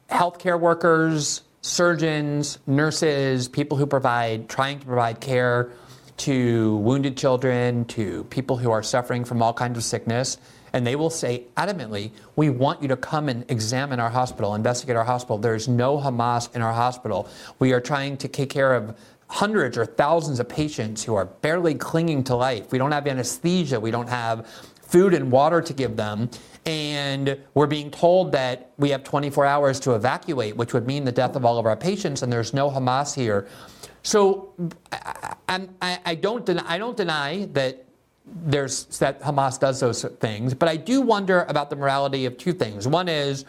healthcare workers, surgeons, nurses, people who provide, trying to provide care to wounded children, to people who are suffering from all kinds of sickness. And they will say adamantly, we want you to come and examine our hospital, investigate our hospital. There's no Hamas in our hospital. We are trying to take care of hundreds or thousands of patients who are barely clinging to life. We don't have anesthesia. We don't have food and water to give them. And we're being told that we have 24 hours to evacuate, which would mean the death of all of our patients, and there's no Hamas here. So I, I, I don't, deny, I don't deny that there's that Hamas does those things, but I do wonder about the morality of two things. One is,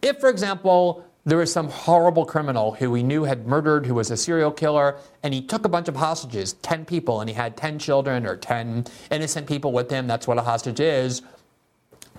if, for example, there was some horrible criminal who we knew had murdered, who was a serial killer, and he took a bunch of hostages, 10 people, and he had 10 children or 10 innocent people with him. That's what a hostage is.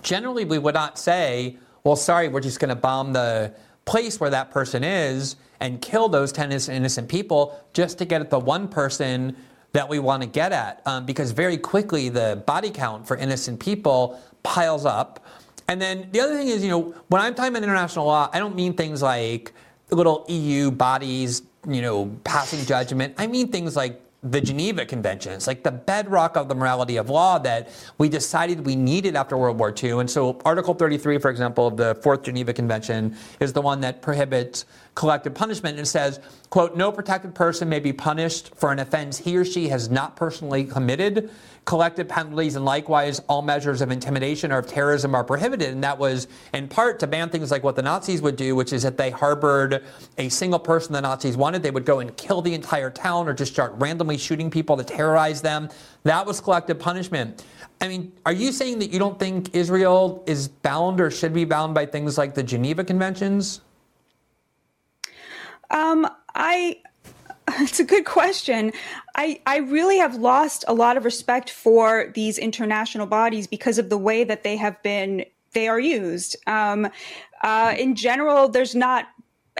Generally, we would not say, well, sorry, we're just going to bomb the place where that person is and kill those 10 innocent people just to get at the one person that we want to get at. Um, because very quickly, the body count for innocent people piles up. And then the other thing is, you know, when I'm talking about international law, I don't mean things like little EU bodies, you know, passing judgment. I mean things like the Geneva Conventions, like the bedrock of the morality of law that we decided we needed after World War II. And so, Article 33, for example, of the Fourth Geneva Convention is the one that prohibits collective punishment. And says, quote, no protected person may be punished for an offense he or she has not personally committed collective penalties and likewise all measures of intimidation or of terrorism are prohibited. And that was in part to ban things like what the Nazis would do, which is if they harbored a single person the Nazis wanted, they would go and kill the entire town or just start randomly shooting people to terrorize them. That was collective punishment. I mean, are you saying that you don't think Israel is bound or should be bound by things like the Geneva Conventions? Um, I it's a good question. I, I really have lost a lot of respect for these international bodies because of the way that they have been they are used. Um, uh, in general, there's not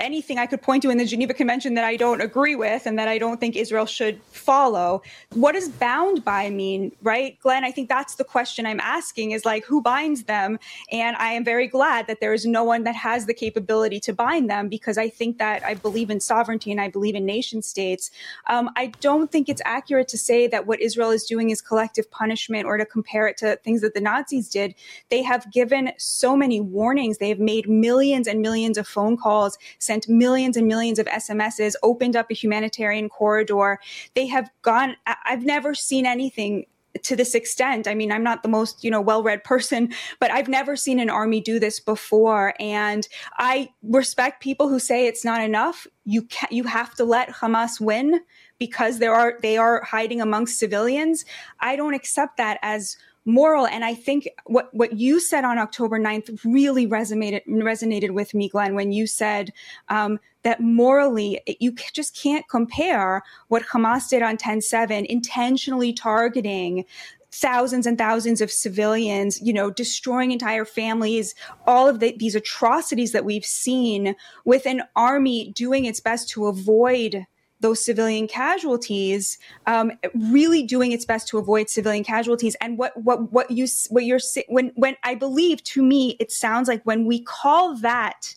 anything I could point to in the Geneva Convention that I don't agree with and that I don't think Israel should follow. What does bound by mean, right? Glenn, I think that's the question I'm asking is like, who binds them? And I am very glad that there is no one that has the capability to bind them because I think that I believe in sovereignty and I believe in nation states. Um, I don't think it's accurate to say that what Israel is doing is collective punishment or to compare it to things that the Nazis did. They have given so many warnings. They have made millions and millions of phone calls sent millions and millions of SMSs, opened up a humanitarian corridor. They have gone, I've never seen anything to this extent. I mean, I'm not the most, you know, well-read person, but I've never seen an army do this before. And I respect people who say it's not enough. You can't. you have to let Hamas win because there are they are hiding amongst civilians. I don't accept that as moral. And I think what, what you said on October 9th really resonated, resonated with me, Glenn, when you said um, that morally, you just can't compare what Hamas did on 10 7, intentionally targeting thousands and thousands of civilians, you know, destroying entire families, all of the, these atrocities that we've seen with an army doing its best to avoid those civilian casualties, um, really doing its best to avoid civilian casualties. And what what what you what you're when when I believe to me, it sounds like when we call that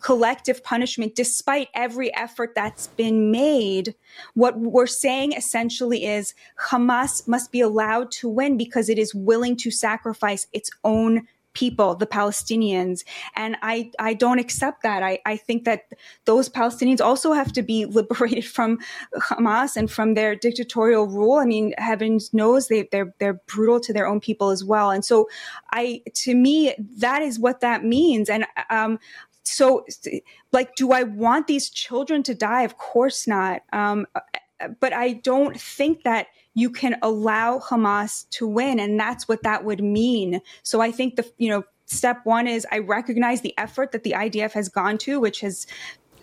collective punishment, despite every effort that's been made, what we're saying essentially is Hamas must be allowed to win because it is willing to sacrifice its own people, the Palestinians. And I, I don't accept that. I, I think that those Palestinians also have to be liberated from Hamas and from their dictatorial rule. I mean, heaven knows they, they're, they're brutal to their own people as well. And so I, to me, that is what that means. And, um, so like, do I want these children to die? Of course not. Um, but I don't think that you can allow Hamas to win. And that's what that would mean. So I think the, you know, step one is I recognize the effort that the IDF has gone to, which has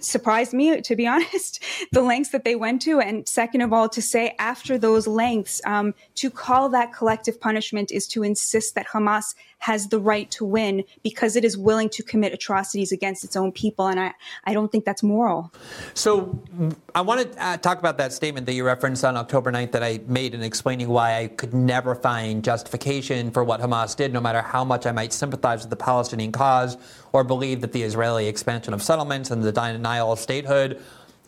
surprised me, to be honest, the lengths that they went to. And second of all, to say after those lengths, um, to call that collective punishment is to insist that Hamas has the right to win because it is willing to commit atrocities against its own people. And I, I don't think that's moral. So I want to uh, talk about that statement that you referenced on October 9th that I made in explaining why I could never find justification for what Hamas did, no matter how much I might sympathize with the Palestinian cause or believe that the Israeli expansion of settlements and the denial of statehood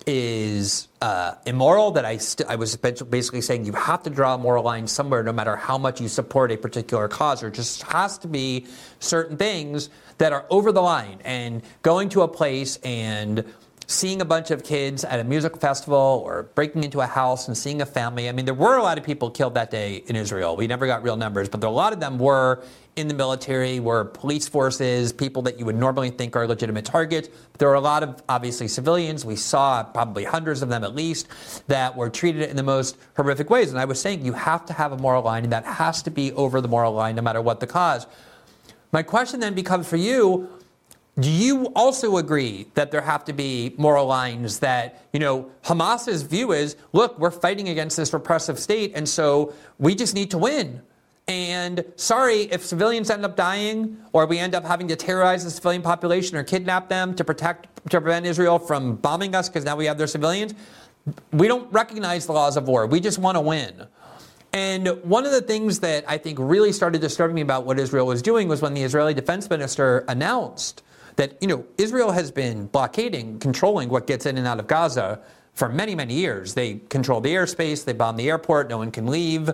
is uh, immoral. That I st- I was basically saying you have to draw a moral line somewhere, no matter how much you support a particular cause. There just has to be certain things that are over the line, and going to a place and seeing a bunch of kids at a music festival or breaking into a house and seeing a family. I mean, there were a lot of people killed that day in Israel. We never got real numbers, but a lot of them were in the military, were police forces, people that you would normally think are legitimate targets. But there were a lot of obviously civilians. We saw probably hundreds of them at least that were treated in the most horrific ways. And I was saying you have to have a moral line, and that has to be over the moral line no matter what the cause. My question then becomes for you do you also agree that there have to be moral lines that, you know, Hamas's view is, look, we're fighting against this repressive state, and so we just need to win. And sorry, if civilians end up dying, or we end up having to terrorize the civilian population or kidnap them to protect to prevent Israel from bombing us because now we have their civilians, we don't recognize the laws of war. We just want to win. And one of the things that I think really started disturbing me about what Israel was doing was when the Israeli defense minister announced that you know Israel has been blockading, controlling what gets in and out of Gaza for many, many years. They control the airspace, they bomb the airport, no one can leave.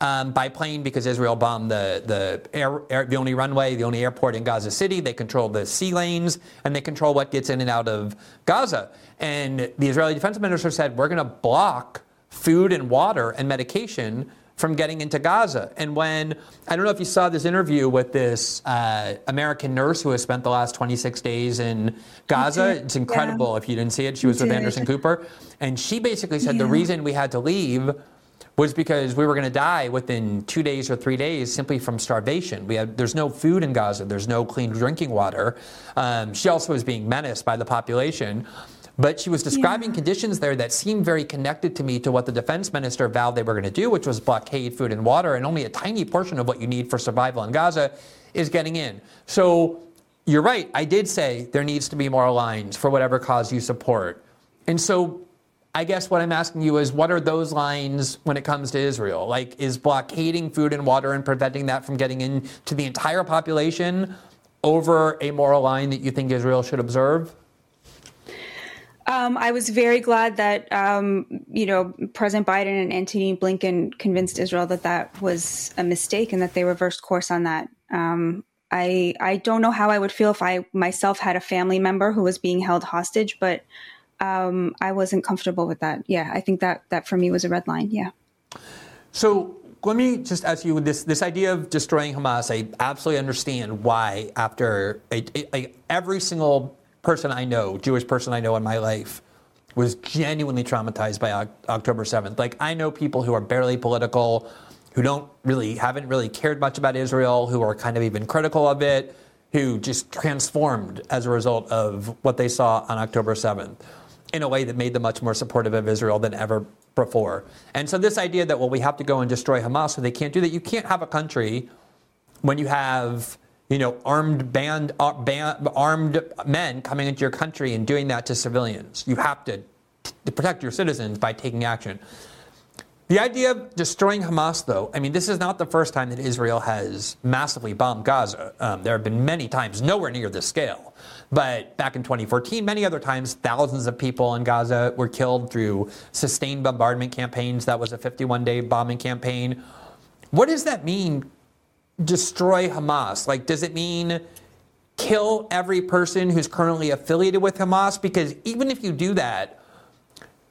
Um, by plane because Israel bombed the the air, air, the only runway, the only airport in Gaza City. They control the sea lanes and they control what gets in and out of Gaza. And the Israeli defense minister said, "We're going to block food and water and medication from getting into Gaza. And when, I don't know if you saw this interview with this uh, American nurse who has spent the last 26 days in Gaza. It's incredible yeah. if you didn't see it. She was with Anderson Cooper. And she basically said yeah. the reason we had to leave was because we were going to die within two days or three days simply from starvation. We had, there's no food in Gaza. There's no clean drinking water. Um, she also was being menaced by the population. But she was describing yeah. conditions there that seemed very connected to me to what the defense minister vowed they were going to do, which was blockade food and water, and only a tiny portion of what you need for survival in Gaza is getting in. So you're right. I did say there needs to be more lines for whatever cause you support. And so I guess what I'm asking you is what are those lines when it comes to Israel? Like, is blockading food and water and preventing that from getting into the entire population over a moral line that you think Israel should observe? Um, I was very glad that um, you know President Biden and Antony Blinken convinced Israel that that was a mistake and that they reversed course on that. Um, I I don't know how I would feel if I myself had a family member who was being held hostage, but um, I wasn't comfortable with that. Yeah, I think that that for me was a red line. Yeah. So let me just ask you this this idea of destroying Hamas. I absolutely understand why after a, a, a, every single person I know, Jewish person I know in my life, was genuinely traumatized by October 7th. Like I know people who are barely political, who don't really haven't really cared much about Israel, who are kind of even critical of it, who just transformed as a result of what they saw on October 7th in a way that made them much more supportive of Israel than ever before. And so this idea that well we have to go and destroy Hamas so they can't do that. You can't have a country when you have you know, armed band, uh, band, armed men coming into your country and doing that to civilians. You have to, to protect your citizens by taking action. The idea of destroying Hamas, though, I mean, this is not the first time that Israel has massively bombed Gaza. Um, there have been many times, nowhere near this scale. But back in 2014, many other times, thousands of people in Gaza were killed through sustained bombardment campaigns. That was a 51 day bombing campaign. What does that mean destroy Hamas? Like, does it mean kill every person who's currently affiliated with Hamas? Because even if you do that,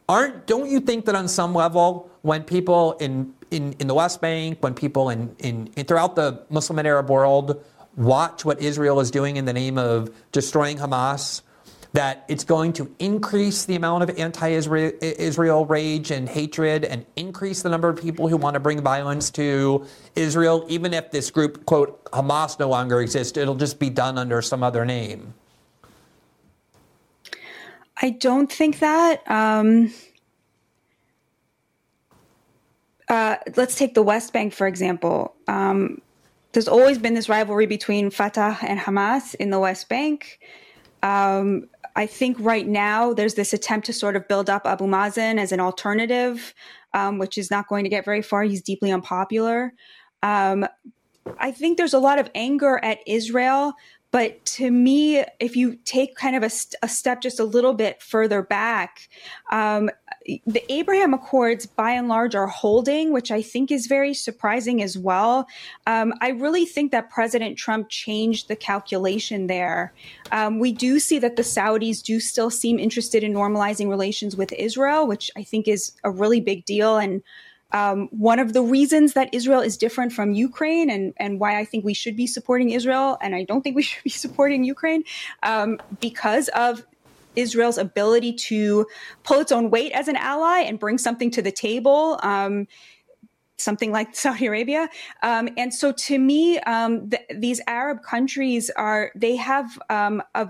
aren't don't you think that on some level, when people in in, in the West Bank, when people in, in, in throughout the Muslim and Arab world watch what Israel is doing in the name of destroying Hamas, that it's going to increase the amount of anti Israel rage and hatred and increase the number of people who want to bring violence to Israel, even if this group, quote, Hamas no longer exists, it'll just be done under some other name. I don't think that. Um, uh, let's take the West Bank, for example. Um, there's always been this rivalry between Fatah and Hamas in the West Bank. Um, I think right now there's this attempt to sort of build up Abu Mazen as an alternative, um, which is not going to get very far. He's deeply unpopular. Um, I think there's a lot of anger at Israel but to me, if you take kind of a, a step just a little bit further back, um, the Abraham Accords, by and large, are holding, which I think is very surprising as well. Um, I really think that President Trump changed the calculation there. Um, we do see that the Saudis do still seem interested in normalizing relations with Israel, which I think is a really big deal. And um, one of the reasons that Israel is different from Ukraine and, and why I think we should be supporting Israel, and I don't think we should be supporting Ukraine, um, because of Israel's ability to pull its own weight as an ally and bring something to the table. Um, something like Saudi Arabia. Um, and so to me, um, th- these Arab countries are, they have um, a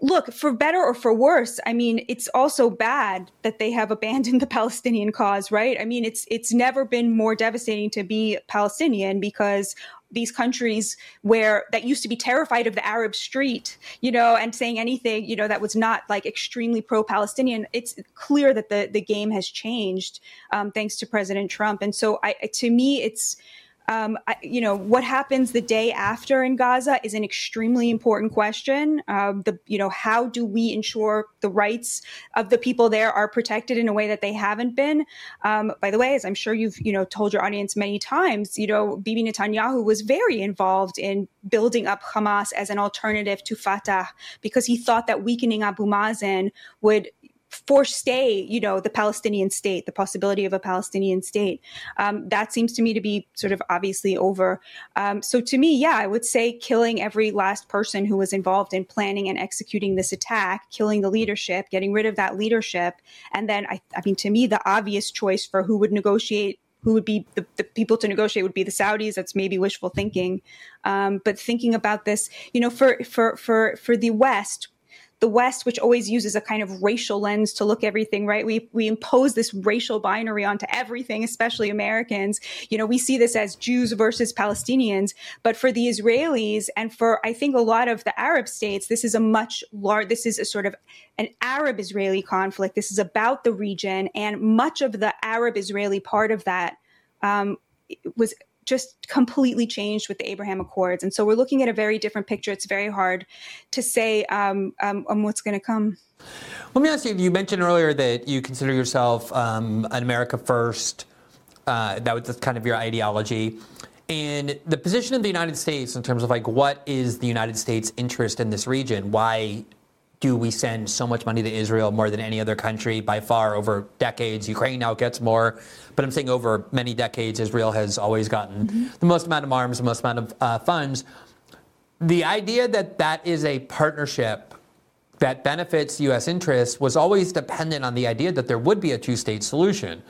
look, for better or for worse, I mean, it's also bad that they have abandoned the Palestinian cause, right? I mean, it's it's never been more devastating to be Palestinian because these countries where that used to be terrified of the Arab street, you know, and saying anything, you know, that was not like extremely pro-Palestinian. It's clear that the the game has changed um, thanks to President Trump, and so I, to me, it's um, I, you know, what happens the day after in Gaza is an extremely important question. Um, the, you know, how do we ensure the rights of the people there are protected in a way that they haven't been? Um, by the way, as I'm sure you've, you know, told your audience many times, you know, Bibi Netanyahu was very involved in building up Hamas as an alternative to Fatah because he thought that weakening Abu Mazen would forestay, you know, the Palestinian state, the possibility of a Palestinian state. Um, that seems to me to be sort of obviously over. Um, so to me, yeah, I would say killing every last person who was involved in planning and executing this attack, killing the leadership, getting rid of that leadership, and then I, I mean, to me, the obvious choice for who would negotiate who would be the, the, people to negotiate would be the Saudis. That's maybe wishful thinking. Um, but thinking about this, you know, for for for for the West, the West, which always uses a kind of racial lens to look everything, right? We we impose this racial binary onto everything, especially Americans. You know, we see this as Jews versus Palestinians, but for the Israelis and for I think a lot of the Arab states, this is a much large. This is a sort of an Arab-Israeli conflict. This is about the region, and much of the Arab-Israeli part of that um, was just completely changed with the Abraham Accords. And so we're looking at a very different picture. It's very hard to say um, um, um what's going to come. Let me ask you, you mentioned earlier that you consider yourself um, an America First. Uh, that was kind of your ideology. And the position of the United States in terms of like what is the United States' interest in this region? Why do we send so much money to Israel more than any other country by far over decades? Ukraine now gets more, but I'm saying over many decades, Israel has always gotten mm-hmm. the most amount of arms, the most amount of uh, funds. The idea that that is a partnership that benefits U.S. interests was always dependent on the idea that there would be a two state solution.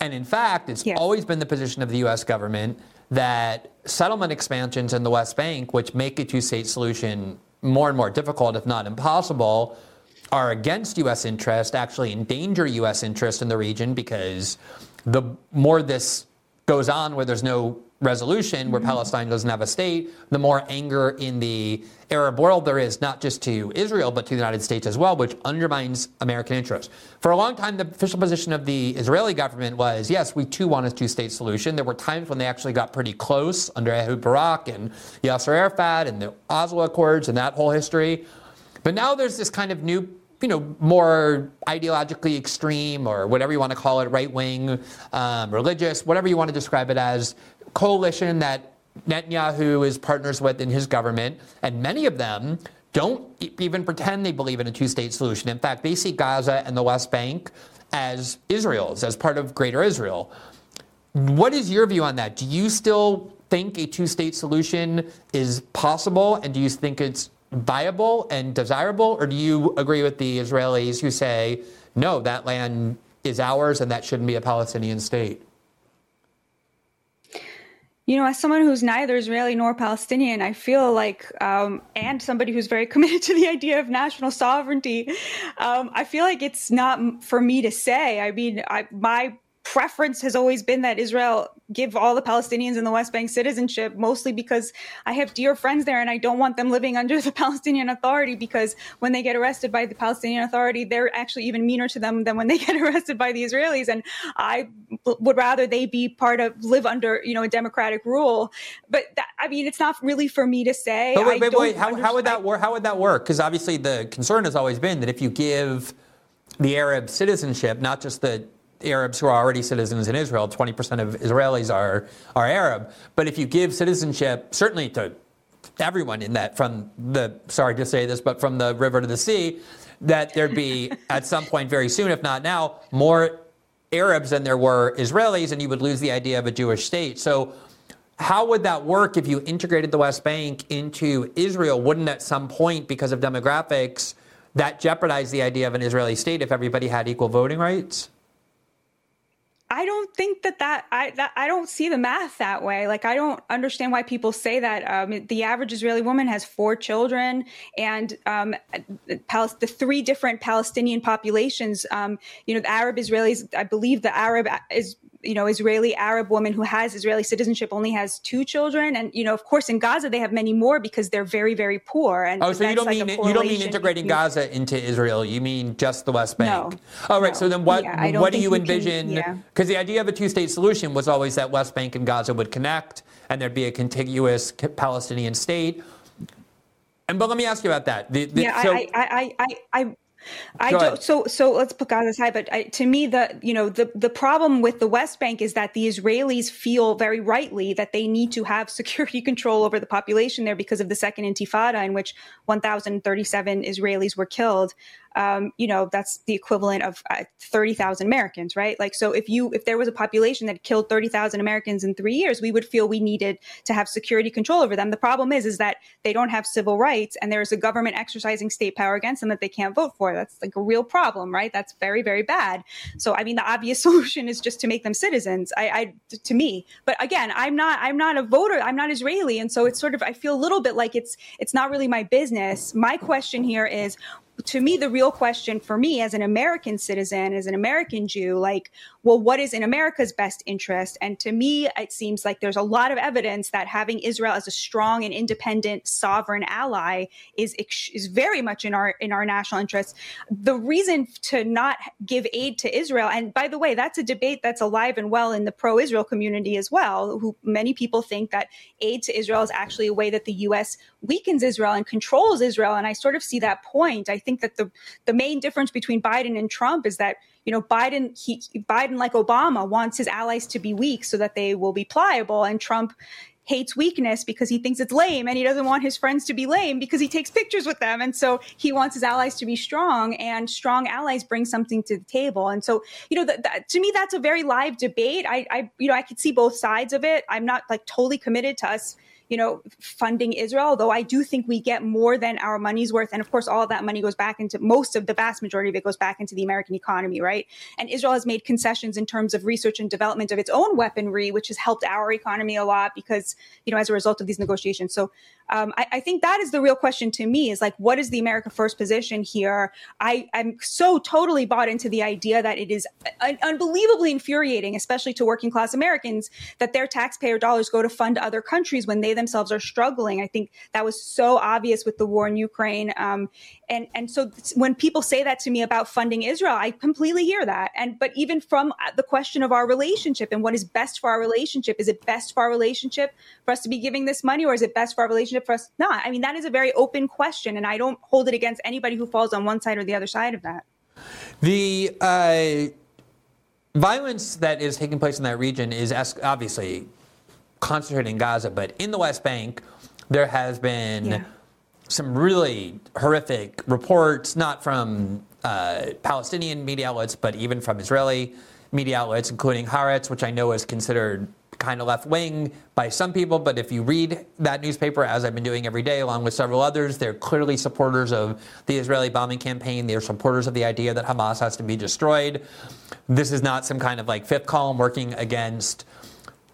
And in fact, it's yes. always been the position of the U.S. government that settlement expansions in the West Bank, which make a two state solution more and more difficult, if not impossible, are against U.S. interest, actually endanger U.S. interest in the region because the more this goes on where there's no resolution, where mm-hmm. Palestine doesn't have a state, the more anger in the Arab world there is, not just to Israel, but to the United States as well, which undermines American interests. For a long time, the official position of the Israeli government was yes, we too want a two state solution. There were times when they actually got pretty close under Ehud Barak and Yasser Arafat and the Oslo Accords and that whole history. But now there's this kind of new you know, more ideologically extreme or whatever you want to call it, right wing, um, religious, whatever you want to describe it as, coalition that Netanyahu is partners with in his government, and many of them don't even pretend they believe in a two state solution. In fact, they see Gaza and the West Bank as Israel's, as part of greater Israel. What is your view on that? Do you still think a two state solution is possible, and do you think it's viable and desirable, or do you agree with the Israelis who say, no, that land is ours and that shouldn't be a Palestinian state? You know, as someone who's neither Israeli nor Palestinian, I feel like, um, and somebody who's very committed to the idea of national sovereignty, um, I feel like it's not for me to say. I mean, I, my preference has always been that Israel give all the Palestinians in the West Bank citizenship, mostly because I have dear friends there and I don't want them living under the Palestinian Authority because when they get arrested by the Palestinian Authority, they're actually even meaner to them than when they get arrested by the Israelis. And I would rather they be part of, live under, you know, a democratic rule. But that, I mean, it's not really for me to say. But wait, wait, wait. How, how would that work? How would that work? Because obviously the concern has always been that if you give the Arab citizenship, not just the Arabs who are already citizens in Israel. 20% of Israelis are, are Arab. But if you give citizenship, certainly to everyone in that, from the, sorry to say this, but from the river to the sea, that there'd be at some point very soon, if not now, more Arabs than there were Israelis, and you would lose the idea of a Jewish state. So, how would that work if you integrated the West Bank into Israel? Wouldn't at some point, because of demographics, that jeopardize the idea of an Israeli state if everybody had equal voting rights? I don't think that that I that I don't see the math that way. Like I don't understand why people say that. Um, the average Israeli woman has four children, and um, the three different Palestinian populations. Um, you know, the Arab Israelis. I believe the Arab is you know Israeli Arab woman who has Israeli citizenship only has two children, and you know of course in Gaza they have many more because they're very very poor. And oh, so you don't like mean you don't mean integrating Gaza into Israel? You mean just the West Bank? No. Oh, right. No. So then what yeah, what do you envision? Because yeah. the idea of a two state solution was always that West Bank and Gaza would connect, and there'd be a contiguous Palestinian state. And but let me ask you about that. The, the, yeah, so, I, I, I, I, I don't. So so let's put Gaza aside. But I, to me, the you know the the problem with the West Bank is that the Israelis feel very rightly that they need to have security control over the population there because of the Second Intifada, in which 1,037 Israelis were killed um, you know, that's the equivalent of uh, 30,000 Americans, right? Like, so if you, if there was a population that killed 30,000 Americans in three years, we would feel we needed to have security control over them. The problem is, is that they don't have civil rights and there's a government exercising state power against them that they can't vote for. That's like a real problem, right? That's very, very bad. So, I mean, the obvious solution is just to make them citizens. I, I to me, but again, I'm not, I'm not a voter. I'm not Israeli. And so it's sort of, I feel a little bit like it's, it's not really my business. My question here is, to me, the real question for me as an American citizen, as an American Jew, like, well, what is in America's best interest? And to me, it seems like there's a lot of evidence that having Israel as a strong and independent sovereign ally is is very much in our in our national interest. The reason to not give aid to Israel, and by the way, that's a debate that's alive and well in the pro-Israel community as well. Who many people think that aid to Israel is actually a way that the U.S. weakens Israel and controls Israel, and I sort of see that point. I think that the the main difference between Biden and Trump is that you know, Biden, he, Biden, like Obama, wants his allies to be weak so that they will be pliable. And Trump hates weakness because he thinks it's lame and he doesn't want his friends to be lame because he takes pictures with them. And so he wants his allies to be strong and strong allies bring something to the table. And so, you know, that, that, to me, that's a very live debate. I, I, you know, I could see both sides of it. I'm not like totally committed to us you know, funding Israel, though I do think we get more than our money's worth. And of course, all of that money goes back into most of the vast majority of it goes back into the American economy, right? And Israel has made concessions in terms of research and development of its own weaponry, which has helped our economy a lot because, you know, as a result of these negotiations. So um, I, I, think that is the real question to me is like, what is the America First position here? I, am so totally bought into the idea that it is un- unbelievably infuriating, especially to working class Americans, that their taxpayer dollars go to fund other countries when they themselves are struggling. I think that was so obvious with the war in Ukraine. Um, and, and so when people say that to me about funding Israel, I completely hear that. And, but even from the question of our relationship and what is best for our relationship, is it best for our relationship for us to be giving this money or is it best for our relationship for us not? I mean, that is a very open question. And I don't hold it against anybody who falls on one side or the other side of that. The, uh, violence that is taking place in that region is obviously concentrated in Gaza, but in the West Bank, there has been yeah. some really horrific reports, not from uh, Palestinian media outlets, but even from Israeli media outlets, including Haaretz, which I know is considered kind of left wing by some people, but if you read that newspaper, as I've been doing every day, along with several others, they're clearly supporters of the Israeli bombing campaign. They're supporters of the idea that Hamas has to be destroyed. This is not some kind of like fifth column working against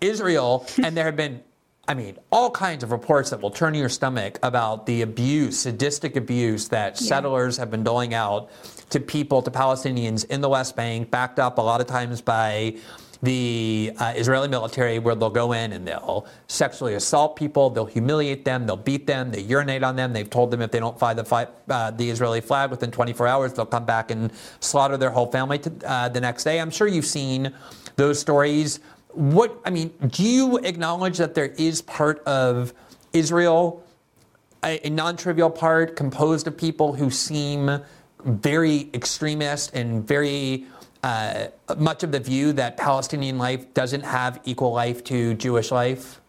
Israel. and there have been I mean, all kinds of reports that will turn your stomach about the abuse, sadistic abuse that yeah. settlers have been doling out to people, to Palestinians in the West Bank, backed up a lot of times by the uh, Israeli military where they'll go in and they'll sexually assault people, they'll humiliate them, they'll beat them, they urinate on them. They've told them if they don't fly the, uh, the Israeli flag within 24 hours, they'll come back and slaughter their whole family to, uh, the next day. I'm sure you've seen those stories. What I mean, do you acknowledge that there is part of Israel, a, a non-trivial part, composed of people who seem very extremist and very uh, much of the view that Palestinian life doesn't have equal life to Jewish life?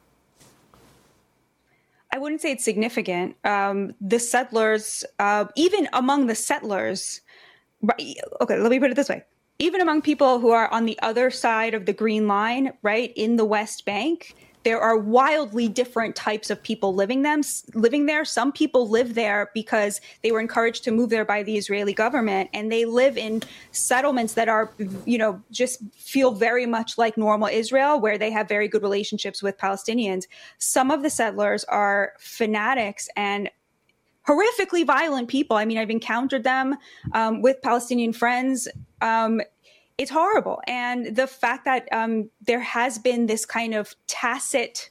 I wouldn't say it's significant. Um, the settlers, uh, even among the settlers, okay, let me put it this way. Even among people who are on the other side of the green line, right, in the West Bank, there are wildly different types of people living them living there. Some people live there because they were encouraged to move there by the israeli government and they live in settlements that are you know just feel very much like normal israel where they have very good relationships with palestinians. Some of the settlers are fanatics and horrifically violent people. I mean i've encountered them um, with palestinian friends um, it's horrible. And the fact that um, there has been this kind of tacit,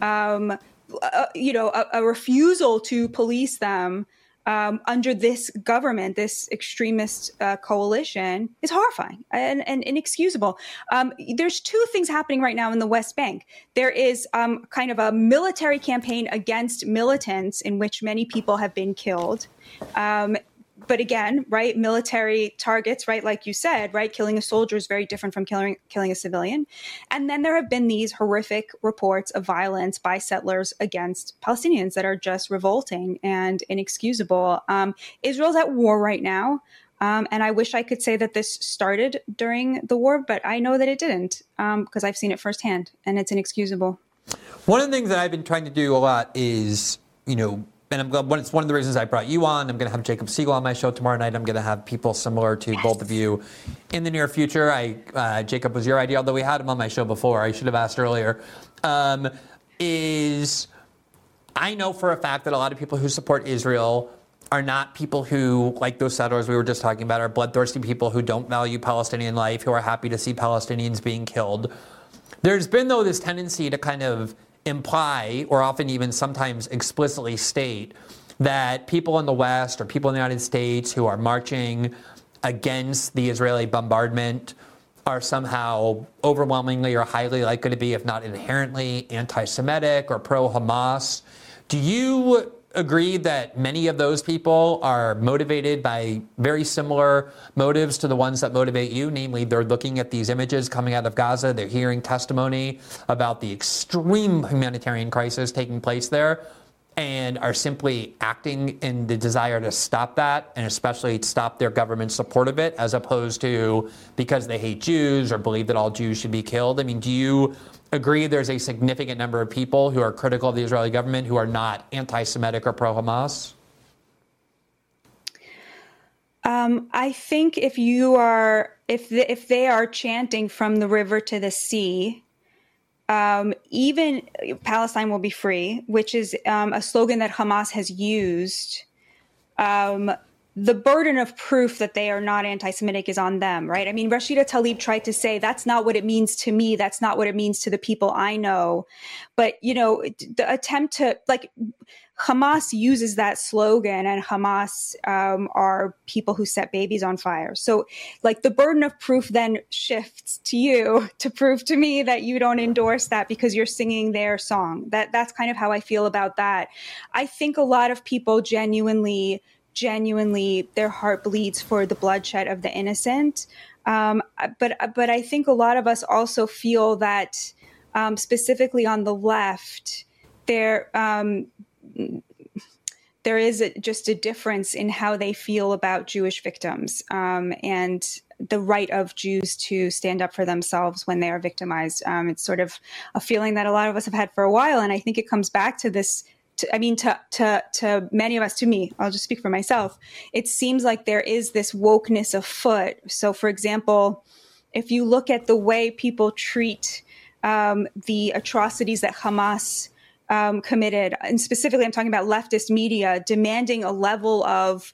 um, uh, you know, a, a, refusal to police them um, under this government, this extremist uh, coalition, is horrifying and, and inexcusable. Um, there's two things happening right now in the West Bank. There is um, kind of a military campaign against militants in which many people have been killed. But again, right, military targets, right, like you said, right, killing a soldier is very different from killing killing a civilian. And then there have been these horrific reports of violence by settlers against Palestinians that are just revolting and inexcusable. Um, Israel's at war right now. Um, and I wish I could say that this started during the war, but I know that it didn't because um, I've seen it firsthand and it's inexcusable. One of the things that I've been trying to do a lot is, you know, and I'm glad, it's one of the reasons I brought you on. I'm going to have Jacob Siegel on my show tomorrow night. I'm going to have people similar to yes. both of you in the near future. I, uh, Jacob was your idea, although we had him on my show before. I should have asked earlier. Um, is I know for a fact that a lot of people who support Israel are not people who, like those settlers we were just talking about, are bloodthirsty people who don't value Palestinian life, who are happy to see Palestinians being killed. There's been, though, this tendency to kind of imply, or often even sometimes explicitly state, that people in the West or people in the United States who are marching against the Israeli bombardment are somehow overwhelmingly or highly likely to be, if not inherently, anti Semitic or pro Hamas. Do you agree that many of those people are motivated by very similar motives to the ones that motivate you? Namely, they're looking at these images coming out of Gaza, they're hearing testimony about the extreme humanitarian crisis taking place there and are simply acting in the desire to stop that and especially stop their government support of it as opposed to because they hate Jews or believe that all Jews should be killed. I mean, do you agree there's a significant number of people who are critical of the Israeli government who are not anti Semitic or pro Hamas? Um, I think if you are, if the, if they are chanting from the river to the sea, um, even Palestine will be free, which is um, a slogan that Hamas has used. Um, the burden of proof that they are not anti-Semitic is on them, right? I mean, Rashida Tlaib tried to say that's not what it means to me. That's not what it means to the people I know. But you know, the attempt to like Hamas uses that slogan, and Hamas um, are people who set babies on fire. So, like, the burden of proof then shifts to you to prove to me that you don't endorse that because you're singing their song. That that's kind of how I feel about that. I think a lot of people genuinely, genuinely, their heart bleeds for the bloodshed of the innocent. Um, but but I think a lot of us also feel that, um, specifically on the left, there um, there is a, just a difference in how they feel about Jewish victims um, and the right of Jews to stand up for themselves when they are victimized. Um, it's sort of a feeling that a lot of us have had for a while, and I think it comes back to this. To, I mean, to to to many of us, to me, I'll just speak for myself. It seems like there is this wokeness afoot. So, for example, if you look at the way people treat um, the atrocities that Hamas um, committed, and specifically, I'm talking about leftist media demanding a level of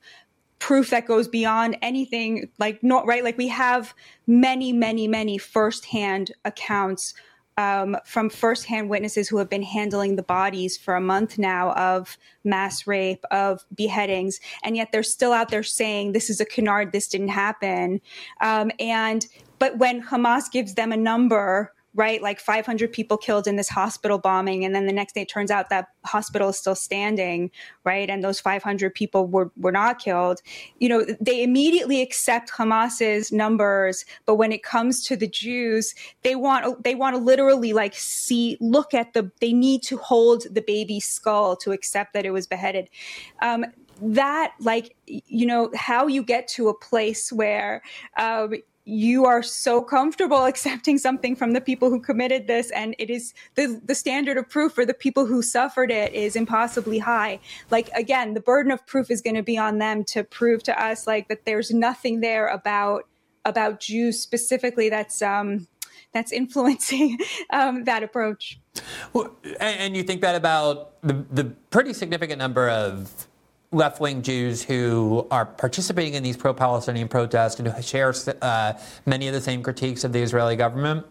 proof that goes beyond anything like not right. Like we have many, many, many firsthand accounts um, from firsthand witnesses who have been handling the bodies for a month now of mass rape, of beheadings, and yet they're still out there saying this is a canard, this didn't happen. Um, and but when Hamas gives them a number right? Like 500 people killed in this hospital bombing. And then the next day it turns out that hospital is still standing, right? And those 500 people were, were not killed. You know, they immediately accept Hamas's numbers. But when it comes to the Jews, they want, they want to literally like see, look at the, they need to hold the baby's skull to accept that it was beheaded. Um, that like you know how you get to a place where um, you are so comfortable accepting something from the people who committed this and it is the the standard of proof for the people who suffered it is impossibly high like again the burden of proof is going to be on them to prove to us like that there's nothing there about about Jews specifically that's um that's influencing um, that approach. Well, and you think that about the, the pretty significant number of left wing Jews who are participating in these pro Palestinian protests and who share uh, many of the same critiques of the Israeli government?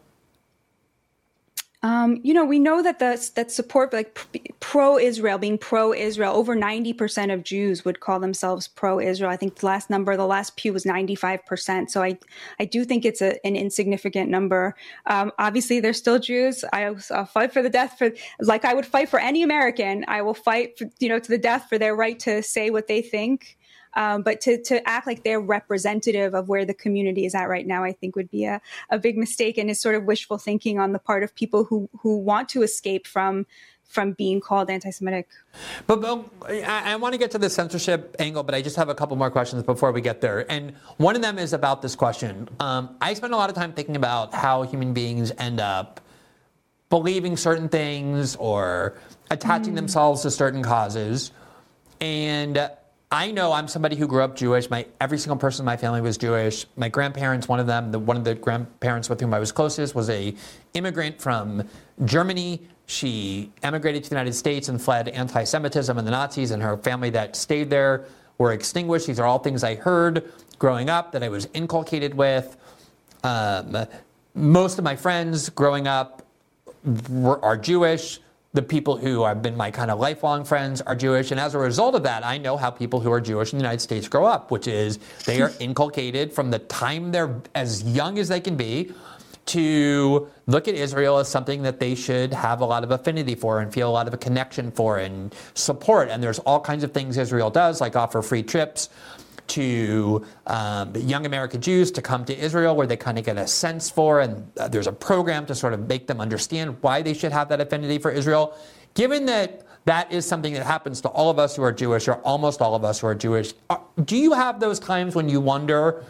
Um, you know, we know that the, that support, like pro-Israel, being pro-Israel, over 90% of Jews would call themselves pro-Israel. I think the last number, the last pew was 95%. So I, I do think it's a, an insignificant number. Um, obviously, they're still Jews. I, will fight for the death for, like I would fight for any American. I will fight, for, you know, to the death for their right to say what they think. Um, but to, to act like they're representative of where the community is at right now, I think would be a, a big mistake and is sort of wishful thinking on the part of people who, who want to escape from from being called anti-Semitic. But, but I, I, want to get to the censorship angle, but I just have a couple more questions before we get there. And one of them is about this question. Um, I spend a lot of time thinking about how human beings end up believing certain things or attaching mm. themselves to certain causes. And I know I'm somebody who grew up Jewish. My every single person in my family was Jewish. My grandparents, one of them, the, one of the grandparents with whom I was closest, was a immigrant from Germany. She emigrated to the United States and fled anti-Semitism and the Nazis, and her family that stayed there were extinguished. These are all things I heard growing up that I was inculcated with. Um, most of my friends growing up were, are Jewish. The people who have been my kind of lifelong friends are Jewish. And as a result of that, I know how people who are Jewish in the United States grow up, which is they are inculcated from the time they're as young as they can be to look at Israel as something that they should have a lot of affinity for and feel a lot of a connection for and support. And there's all kinds of things Israel does, like offer free trips to um, young American Jews to come to Israel, where they kind of get a sense for, and uh, there's a program to sort of make them understand why they should have that affinity for Israel. Given that that is something that happens to all of us who are Jewish, or almost all of us who are Jewish, uh, do you have those times when you wonder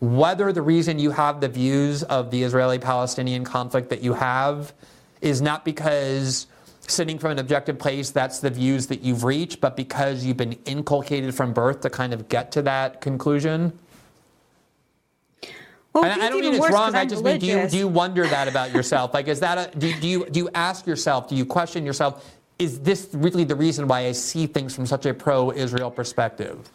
whether the reason you have the views of the Israeli Palestinian conflict that you have is not because sitting from an objective place, that's the views that you've reached, but because you've been inculcated from birth to kind of get to that conclusion? Well, and I don't mean it's wrong. I just mean, do you, do you wonder that about yourself? like, is that a, do, do you do you ask yourself? Do you question yourself? Is this really the reason why I see things from such a pro-Israel perspective?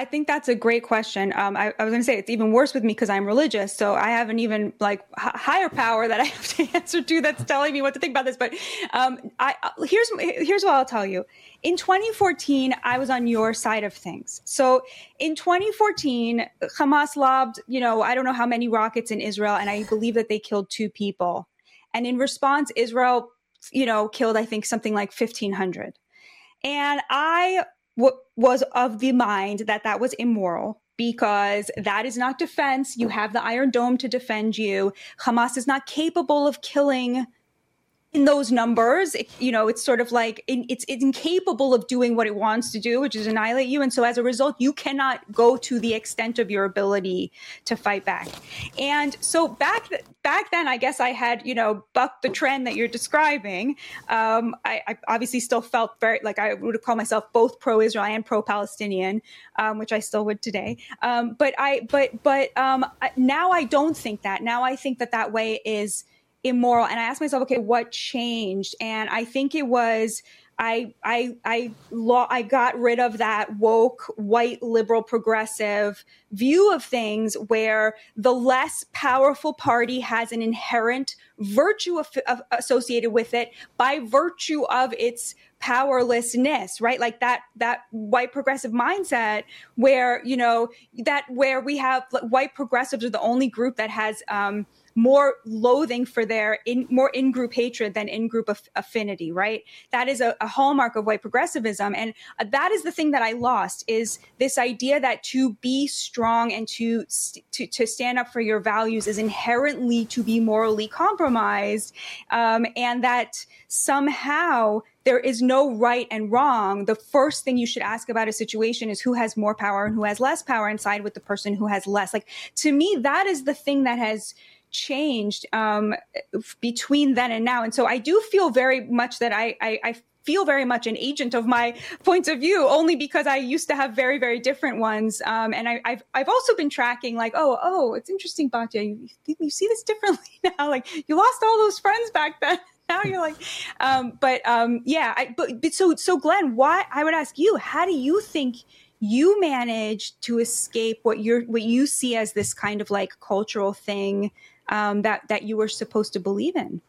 I think that's a great question. Um, I, I, was going to say it's even worse with me because I'm religious, so I have an even like h- higher power that I have to answer to that's telling me what to think about this. But um, I, uh, here's here's what I'll tell you. In 2014, I was on your side of things. So in 2014, Hamas lobbed, you know, I don't know how many rockets in Israel, and I believe that they killed two people. And in response, Israel, you know, killed I think something like 1,500. And I w- was of the mind that that was immoral because that is not defense. You have the Iron Dome to defend you. Hamas is not capable of killing in those numbers, it, you know, it's sort of like in, it's, it's incapable of doing what it wants to do, which is annihilate you. And so as a result, you cannot go to the extent of your ability to fight back. And so back th- back then, I guess I had you know bucked the trend that you're describing. Um, I, I, obviously still felt very like I would call myself both pro-Israel and pro-Palestinian, um, which I still would today. Um, but I but but um, now I don't think that. Now I think that that way is immoral. And I asked myself, okay, what changed? And I think it was I I I I got rid of that woke white liberal progressive view of things where the less powerful party has an inherent virtue associated with it by virtue of its powerlessness right like that that white progressive mindset where you know that where we have like, white progressives are the only group that has um more loathing for their in more in-group hatred than in-group af- affinity right that is a, a, hallmark of white progressivism and uh, that is the thing that i lost is this idea that to be strong and to, to to stand up for your values is inherently to be morally compromised um, and that somehow there is no right and wrong. The first thing you should ask about a situation is who has more power and who has less power and side with the person who has less. Like to me, that is the thing that has changed um, between then and now. And so I do feel very much that I, I, I feel very much an agent of my points of view only because I used to have very, very different ones. Um, and I, have I've also been tracking like, oh, oh, it's interesting, Batya. You, you see this differently now. Like you lost all those friends back then. now you're like, um, but um, yeah, I, but, but so, so Glenn, why, I would ask you, how do you think you managed to escape what you're, what you see as this kind of like cultural thing um, that that you were supposed to believe in.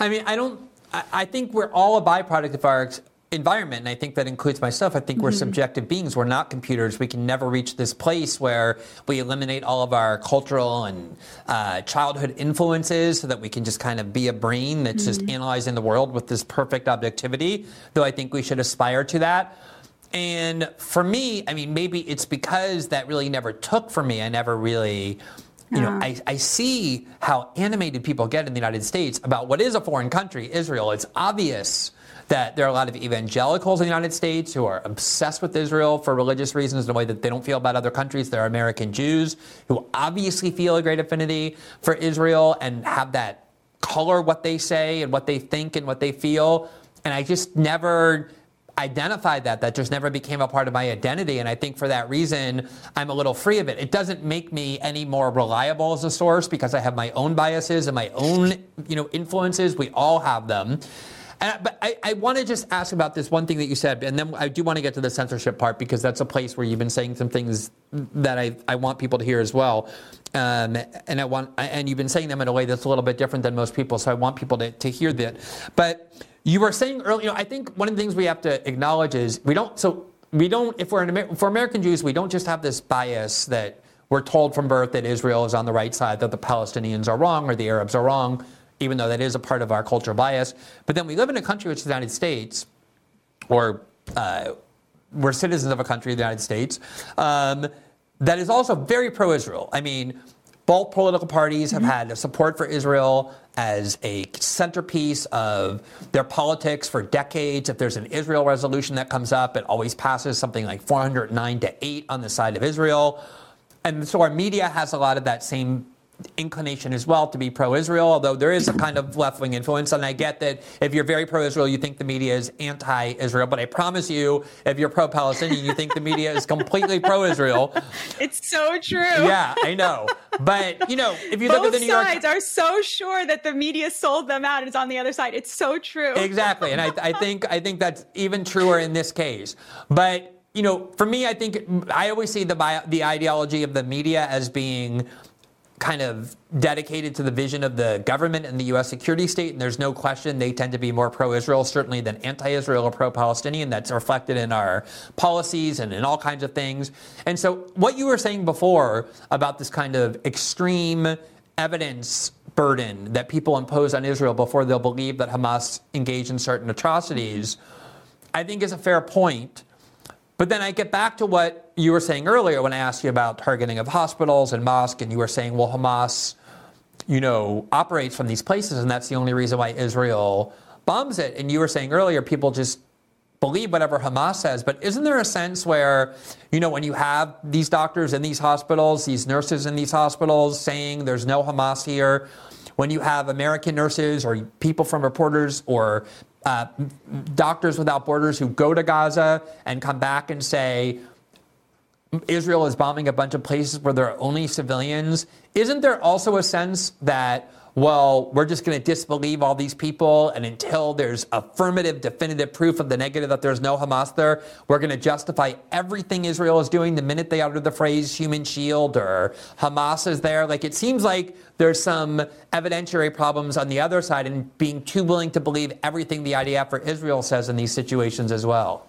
I mean, I don't. I, I think we're all a byproduct of our environment, and I think that includes myself. I think mm-hmm. we're subjective beings. We're not computers. We can never reach this place where we eliminate all of our cultural and uh, childhood influences so that we can just kind of be a brain that's mm-hmm. just analyzing the world with this perfect objectivity, though I think we should aspire to that. And for me, I mean, maybe it's because that really never took for me. I never really you know, I, I see how animated people get in the United States about what is a foreign country, Israel. It's obvious that there are a lot of evangelicals in the United States who are obsessed with Israel for religious reasons in a way that they don't feel about other countries. There are American Jews who obviously feel a great affinity for Israel and have that color what they say and what they think and what they feel. And I just never identified that. That just never became a part of my identity. And I think for that reason, I'm a little free of it. It doesn't make me any more reliable as a source because I have my own biases and my own, you know, influences. We all have them. Uh, but I, I want to just ask about this one thing that you said, and then I do want to get to the censorship part because that's a place where you've been saying some things that I, I want people to hear as well. Um, and I want, and you've been saying them in a way that's a little bit different than most people, so I want people to, to hear that. But you were saying earlier, you know, I think one of the things we have to acknowledge is we don't, so we don't, if we're in Amer- for American Jews, we don't just have this bias that we're told from birth that Israel is on the right side, that the Palestinians are wrong or the Arabs are wrong even though that is a part of our cultural bias. But then we live in a country which is the United States, or uh, we're citizens of a country, the United States, um, that is also very pro Israel. I mean, both political parties have mm-hmm. had support for Israel as a centerpiece of their politics for decades. If there's an Israel resolution that comes up, it always passes something like 409 to 8 on the side of Israel. And so our media has a lot of that same inclination as well to be pro-Israel, although there is a kind of left-wing influence. And I get that if you're very pro-Israel, you think the media is anti-Israel. But I promise you, if you're pro-Palestinian, you think the media is completely pro-Israel. It's so true. Yeah, I know. But you know, if you Both look at the New York sides are so sure that the media sold them out, and it's on the other side. It's so true. Exactly, and I, I think I think that's even truer in this case. But you know, for me, I think I always see the the ideology of the media as being kind of dedicated to the vision of the government and the U.S. security state, and there's no question they tend to be more pro-Israel, certainly than anti-Israel or pro-Palestinian. That's reflected in our policies and in all kinds of things. And so, what you were saying before about this kind of extreme evidence burden that people impose on Israel before they'll believe that Hamas engaged in certain atrocities, I think is a fair point. But then I get back to what you were saying earlier when I asked you about targeting of hospitals and mosques, and you were saying, well, Hamas, you know, operates from these places, and that's the only reason why Israel bombs it. And you were saying earlier, people just believe whatever Hamas says. But isn't there a sense where, you know, when you have these doctors in these hospitals, these nurses in these hospitals saying there's no Hamas here, when you have American nurses or people from reporters or uh, Doctors Without Borders who go to Gaza and come back and say, Israel is bombing a bunch of places where there are only civilians. Isn't there also a sense that well, we're just going to disbelieve all these people, and until there's affirmative, definitive proof of the negative that there's no Hamas there, we're going to justify everything Israel is doing the minute they utter the phrase human shield or Hamas is there. Like, it seems like there's some evidentiary problems on the other side and being too willing to believe everything the IDF or Israel says in these situations as well.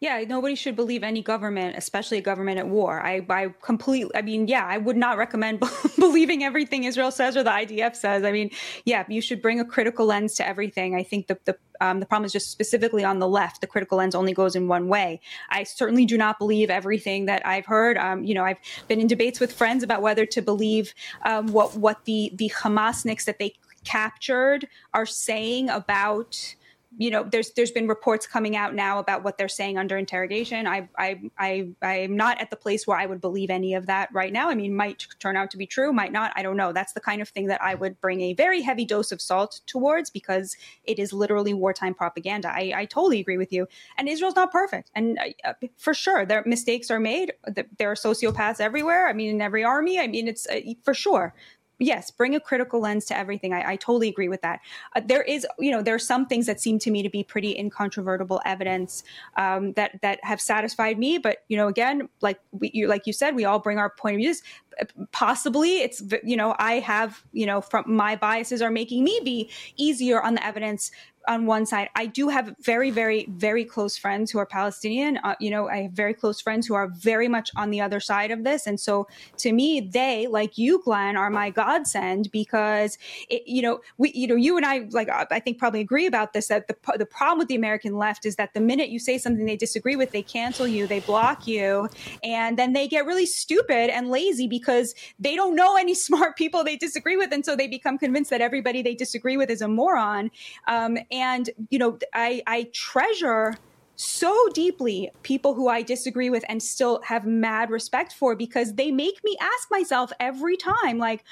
Yeah, nobody should believe any government, especially a government at war. I, I completely, I mean, yeah, I would not recommend believing everything Israel says or the IDF says. I mean, yeah, you should bring a critical lens to everything. I think the, the, um, the problem is just specifically on the left. The critical lens only goes in one way. I certainly do not believe everything that I've heard. Um, you know, I've been in debates with friends about whether to believe um, what what the the Hamasniks that they captured are saying about you know, there's there's been reports coming out now about what they're saying under interrogation. I I I I'm not at the place where I would believe any of that right now. I mean, might turn out to be true, might not. I don't know. That's the kind of thing that I would bring a very heavy dose of salt towards because it is literally wartime propaganda. I, I totally agree with you. And Israel's not perfect, and uh, for sure, their mistakes are made. There are sociopaths everywhere. I mean, in every army. I mean, it's uh, for sure yes, bring a critical lens to everything. I, I totally agree with that. Uh, there is, you know, there are some things that seem to me to be pretty incontrovertible evidence um, that that have satisfied me. But you know, again, like we, you, like you said, we all bring our point of views. Possibly, it's you know, I have you know, from my biases are making me be easier on the evidence on one side. I do have very, very, very close friends who are Palestinian. Uh, you know, I have very close friends who are very much on the other side of this. And so to me, they, like you, Glenn, are my godsend because, it, you know, we, you know, you and I, like, uh, I think probably agree about this, that the, the problem with the American left is that the minute you say something they disagree with, they cancel you, they block you, and then they get really stupid and lazy because they don't know any smart people they disagree with. And so they become convinced that everybody they disagree with is a moron. Um, and, you know, I, I treasure so deeply people who I disagree with and still have mad respect for because they make me ask myself every time, like,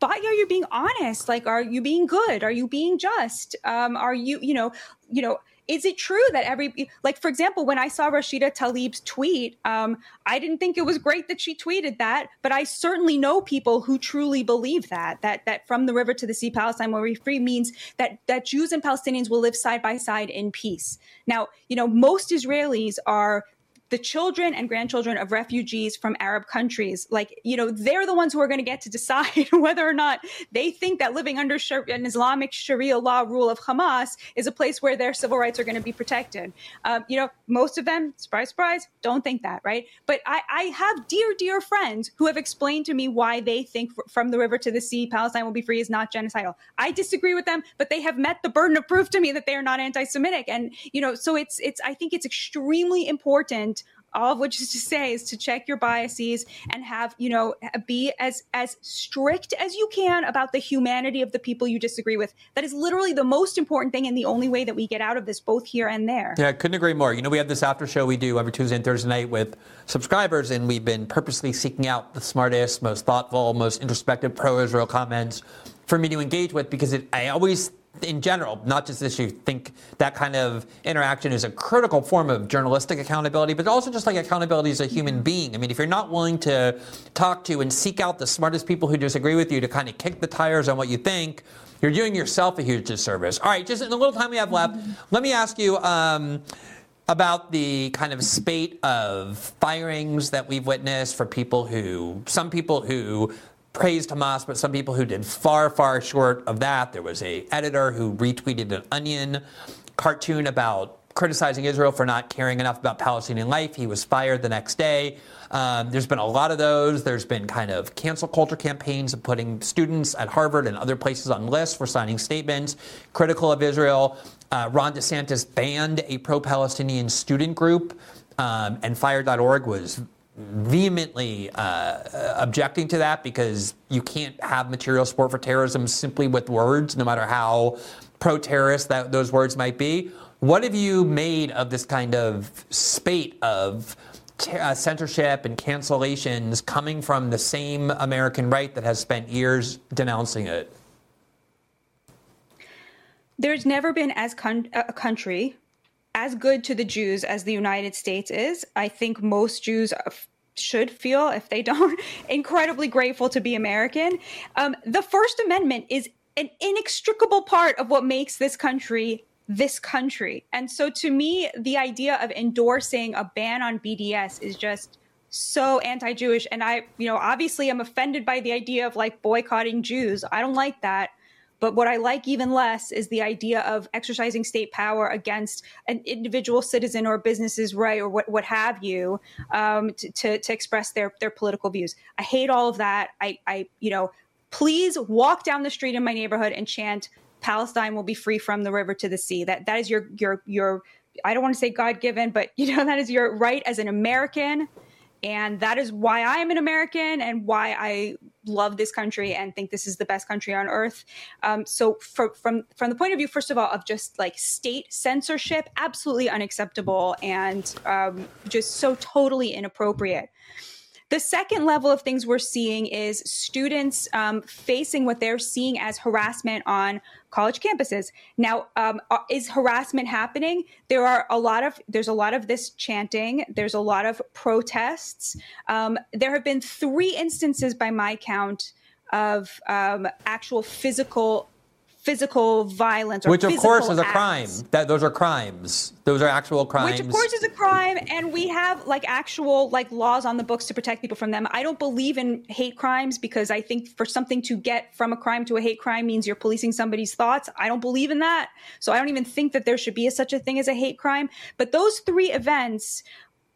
but are you being honest? Like, are you being good? Are you being just? Um, are you, you know, you know, is it true that every like for example when i saw rashida tlaib's tweet um, i didn't think it was great that she tweeted that but i certainly know people who truly believe that that that from the river to the sea palestine will be free means that that jews and palestinians will live side by side in peace. Now you know most israelis are the children and grandchildren of refugees from Arab countries, like, you know, they're the ones who are going to get to decide whether or not they think that living under an Islamic Sharia law rule of Hamas is a place where their civil rights are going to be protected. Um, you know, most of them, surprise, surprise, don't think that, right? But I, I have dear, dear friends who have explained to me why they think from the river to the sea, Palestine will be free is not genocidal. I disagree with them, but they have met the burden of proof to me that they are not anti-Semitic. And, you know, so it's, it's, I think it's extremely important all of which is to say is to check your biases and have you know be as as strict as you can about the humanity of the people you disagree with. That is literally the most important thing and the only way that we get out of this both here and there. Yeah couldn't agree more. You know we have this after show we do every tuesday and thursday night with subscribers and we've been purposely seeking out the smartest most thoughtful most introspective pro-israel comments for me to engage with because it, i always in general, not just this issue, think that kind of interaction is a critical form of journalistic accountability, but also just like accountability as a human being. I mean, if you're not willing to talk to and seek out the smartest people who disagree with you to kind of kick the tires on what you think, you're doing yourself a huge disservice. All right, just in the little time we have left, let me ask you. Um, about the kind of spate of firings that we've witnessed for people who, some people who praised Hamas, but some people who did far, far short of that. There was a editor who retweeted an Onion cartoon about criticizing Israel for not caring enough about Palestinian life. He was fired the next day. Um, there's been a lot of those. There's been kind of cancel culture campaigns of putting students at Harvard and other places on lists for signing statements critical of Israel. Uh, Ron DeSantis banned a pro Palestinian student group, um, and Fire.org was vehemently uh, objecting to that because you can't have material support for terrorism simply with words, no matter how pro-terrorist that those words might be. What have you made of this kind of spate of uh, censorship and cancellations coming from the same American right that has spent years denouncing it? There's never been as con- a country as good to the Jews as the United States is. I think most Jews should feel, if they don't, incredibly grateful to be American. Um, the First Amendment is an inextricable part of what makes this country this country. And so to me, the idea of endorsing a ban on BDS is just so anti-Jewish. And I, you know, obviously I'm offended by the idea of like boycotting Jews. I don't like that. But what I like even less is the idea of exercising state power against an individual citizen or business's right or what, what have you um, to, to, to express their, their political views. I hate all of that. I, I, you know, please walk down the street in my neighborhood and chant Palestine will be free from the river to the sea. That that is your your your I don't want to say God given, but you know that is your right as an American and that is why I am an American and why I love this country and think this is the best country on earth. Um, so, for, from from the point of view, first of all, of just like state censorship, absolutely unacceptable and um, just so totally inappropriate. The second level of things we're seeing is students um, facing what they're seeing as harassment on college campuses. Now, um, uh, is harassment happening? There are a lot of there's a lot of this chanting. There's a lot of protests. Um, there have been three instances, by my count, of um, actual physical physical violence which of course is a acts. crime. That those are crimes. Those are actual crimes which of course is a crime and we have like actual like laws on the books to protect people from them. I don't believe in hate crimes because i think for something to get from a crime to a hate crime means you're policing somebody's thoughts. I don't believe in that. So i don't even think that there should be a, such a thing as a hate crime. But those three events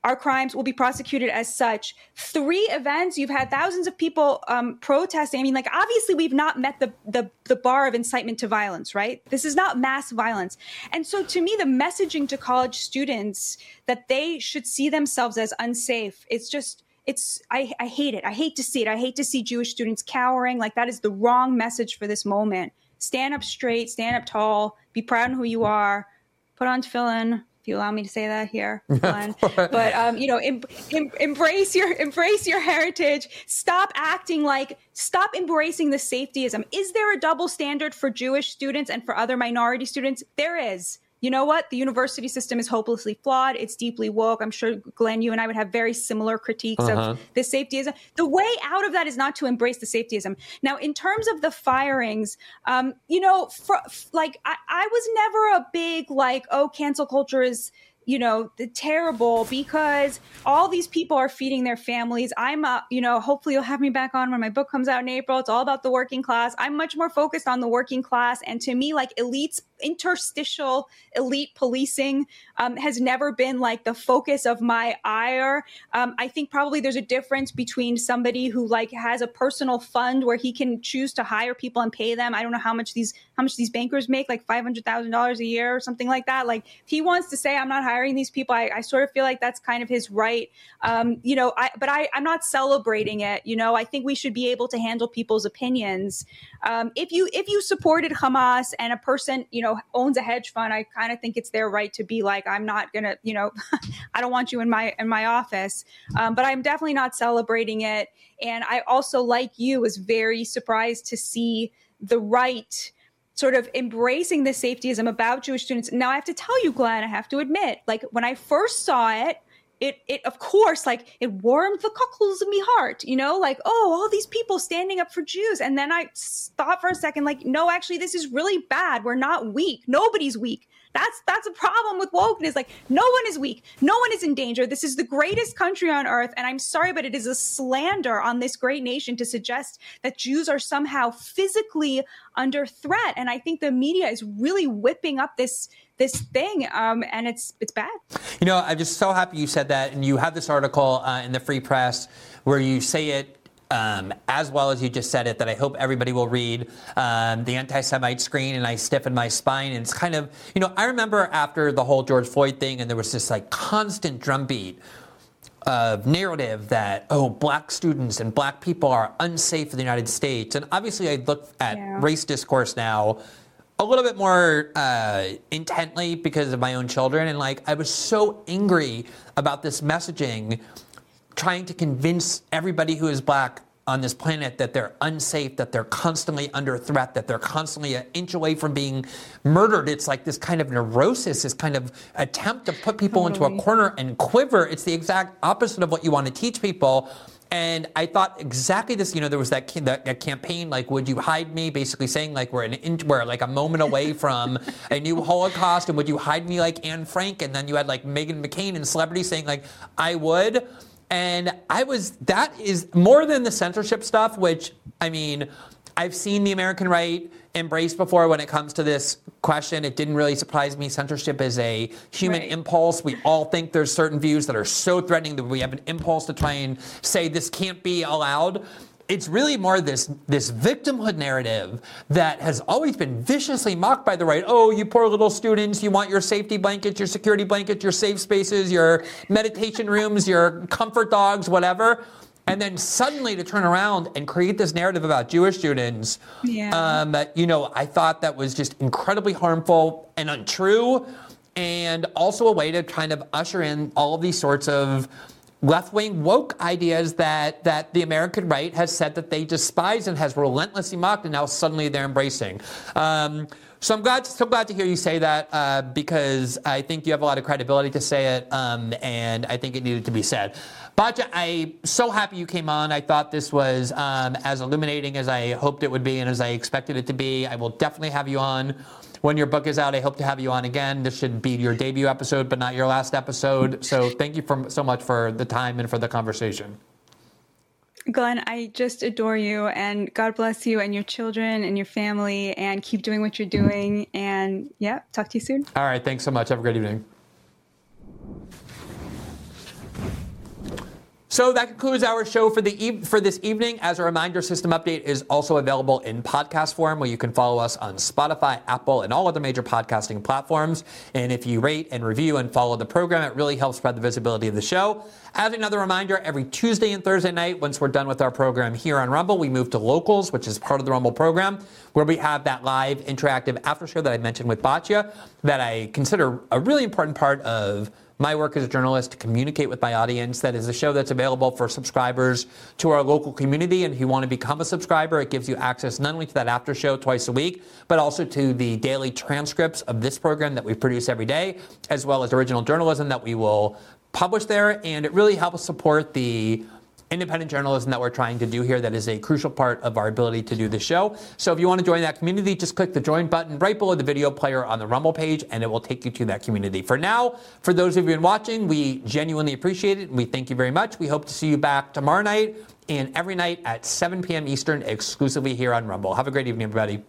our crimes will be prosecuted as such. Three events, you've had thousands of people um, protesting. I mean, like obviously we've not met the, the the bar of incitement to violence, right? This is not mass violence, and so to me, the messaging to college students that they should see themselves as unsafe, it's just it's I, I hate it. I hate to see it. I hate to see Jewish students cowering. Like that is the wrong message for this moment. Stand up straight, stand up tall, be proud of who you are, put on tefillin, if you allow me to say that here, but um, you know, em- em- embrace your embrace your heritage. Stop acting like stop embracing the safetyism. Is there a double standard for Jewish students and for other minority students? There is. You know what? The university system is hopelessly flawed. It's deeply woke. I'm sure, Glenn, you and I would have very similar critiques uh-huh. of the safetyism. The way out of that is not to embrace the safetyism. Now, in terms of the firings, um, you know, for, like, I, I was never a big, like, oh, cancel culture is you know the terrible because all these people are feeding their families i'm uh, you know hopefully you'll have me back on when my book comes out in april it's all about the working class i'm much more focused on the working class and to me like elites interstitial elite policing um, has never been like the focus of my ire. Um, I think probably there's a difference between somebody who like has a personal fund where he can choose to hire people and pay them. I don't know how much these how much these bankers make, like five hundred thousand dollars a year or something like that. Like if he wants to say I'm not hiring these people, I, I sort of feel like that's kind of his right. Um, you know, I, but I, I'm not celebrating it. You know, I think we should be able to handle people's opinions. Um, if you if you supported Hamas and a person you know owns a hedge fund, I kind of think it's their right to be like, I'm not gonna, you know, I don't want you in my in my office. Um, but I'm definitely not celebrating it. And I also, like you, was very surprised to see the right sort of embracing the safetyism about Jewish students. Now I have to tell you, Glenn, I have to admit, like when I first saw it it it of course like it warmed the cockles of me heart you know? Like oh all these people standing up for jews. And then i thought for a second like no actually this is really bad. We're not weak. Nobody's weak. That's that's a problem with wokeness. Like no one is weak. No one is in danger. This is the greatest country on earth. And i'm sorry but it is a slander on this great nation to suggest that jews are somehow physically under threat. And i think the media is really whipping up this this thing, um, and it's it's bad. You know, I'm just so happy you said that, and you have this article uh, in the Free Press where you say it um, as well as you just said it, that I hope everybody will read um, the anti Semite screen, and I stiffen my spine. And it's kind of, you know, I remember after the whole George Floyd thing, and there was this like constant drumbeat of narrative that, oh, black students and black people are unsafe in the United States. And obviously, I look at yeah. race discourse now a little bit more uh, intently because of my own children. And like, I was so angry about this messaging, trying to convince everybody who is black on this planet that they're unsafe, that they're constantly under threat, that they're constantly an inch away from being murdered. It's like this kind of neurosis, this kind of attempt to put people totally. into a corner and quiver. It's the exact opposite of what you want to teach people. And I thought exactly this. You know, there was that, that, that campaign, like, "Would you hide me?" Basically saying, like, we're an inch, we're like a moment away from a new Holocaust, and would you hide me like Anne Frank? And then you had like Meghan McCain and celebrities saying, like, "I would." And I was that is more than the censorship stuff, which I mean, I've seen the American right embraced before when it comes to this question. It didn't really surprise me. Censorship is a human right. impulse. We all think there's certain views that are so threatening that we have an impulse to try and say this can't be allowed. It's really more this this victimhood narrative that has always been viciously mocked by the right. Oh, you poor little students, you want your safety blankets, your security blankets, your safe spaces, your meditation rooms, your comfort dogs, whatever and then suddenly to turn around and create this narrative about Jewish students, yeah. um, you know, I thought that was just incredibly harmful and untrue, and also a way to kind of usher in all of these sorts of left-wing woke ideas that that the American right has said that they despise and has relentlessly mocked, and now suddenly they're embracing. Um, so I'm glad, so glad to hear you say that uh, because I think you have a lot of credibility to say it, um, and I think it needed to be said. Batya, I'm so happy you came on. I thought this was um, as illuminating as I hoped it would be and as I expected it to be. I will definitely have you on when your book is out. I hope to have you on again. This should be your debut episode, but not your last episode. So thank you for, so much for the time and for the conversation. Glenn, I just adore you and God bless you and your children and your family and keep doing what you're doing. And yeah, talk to you soon. All right. Thanks so much. Have a great evening. So that concludes our show for the e- for this evening. As a reminder, System Update is also available in podcast form, where you can follow us on Spotify, Apple, and all other major podcasting platforms. And if you rate and review and follow the program, it really helps spread the visibility of the show. As another reminder, every Tuesday and Thursday night, once we're done with our program here on Rumble, we move to Locals, which is part of the Rumble program, where we have that live interactive after show that I mentioned with Batya, that I consider a really important part of my work as a journalist to communicate with my audience. That is a show that's available for subscribers to our local community. And if you want to become a subscriber, it gives you access not only to that after show twice a week, but also to the daily transcripts of this program that we produce every day, as well as original journalism that we will publish there. And it really helps support the independent journalism that we're trying to do here that is a crucial part of our ability to do the show. So if you want to join that community, just click the join button right below the video player on the Rumble page and it will take you to that community. For now, for those of you been watching, we genuinely appreciate it and we thank you very much. We hope to see you back tomorrow night and every night at 7 p.m. Eastern exclusively here on Rumble. Have a great evening, everybody.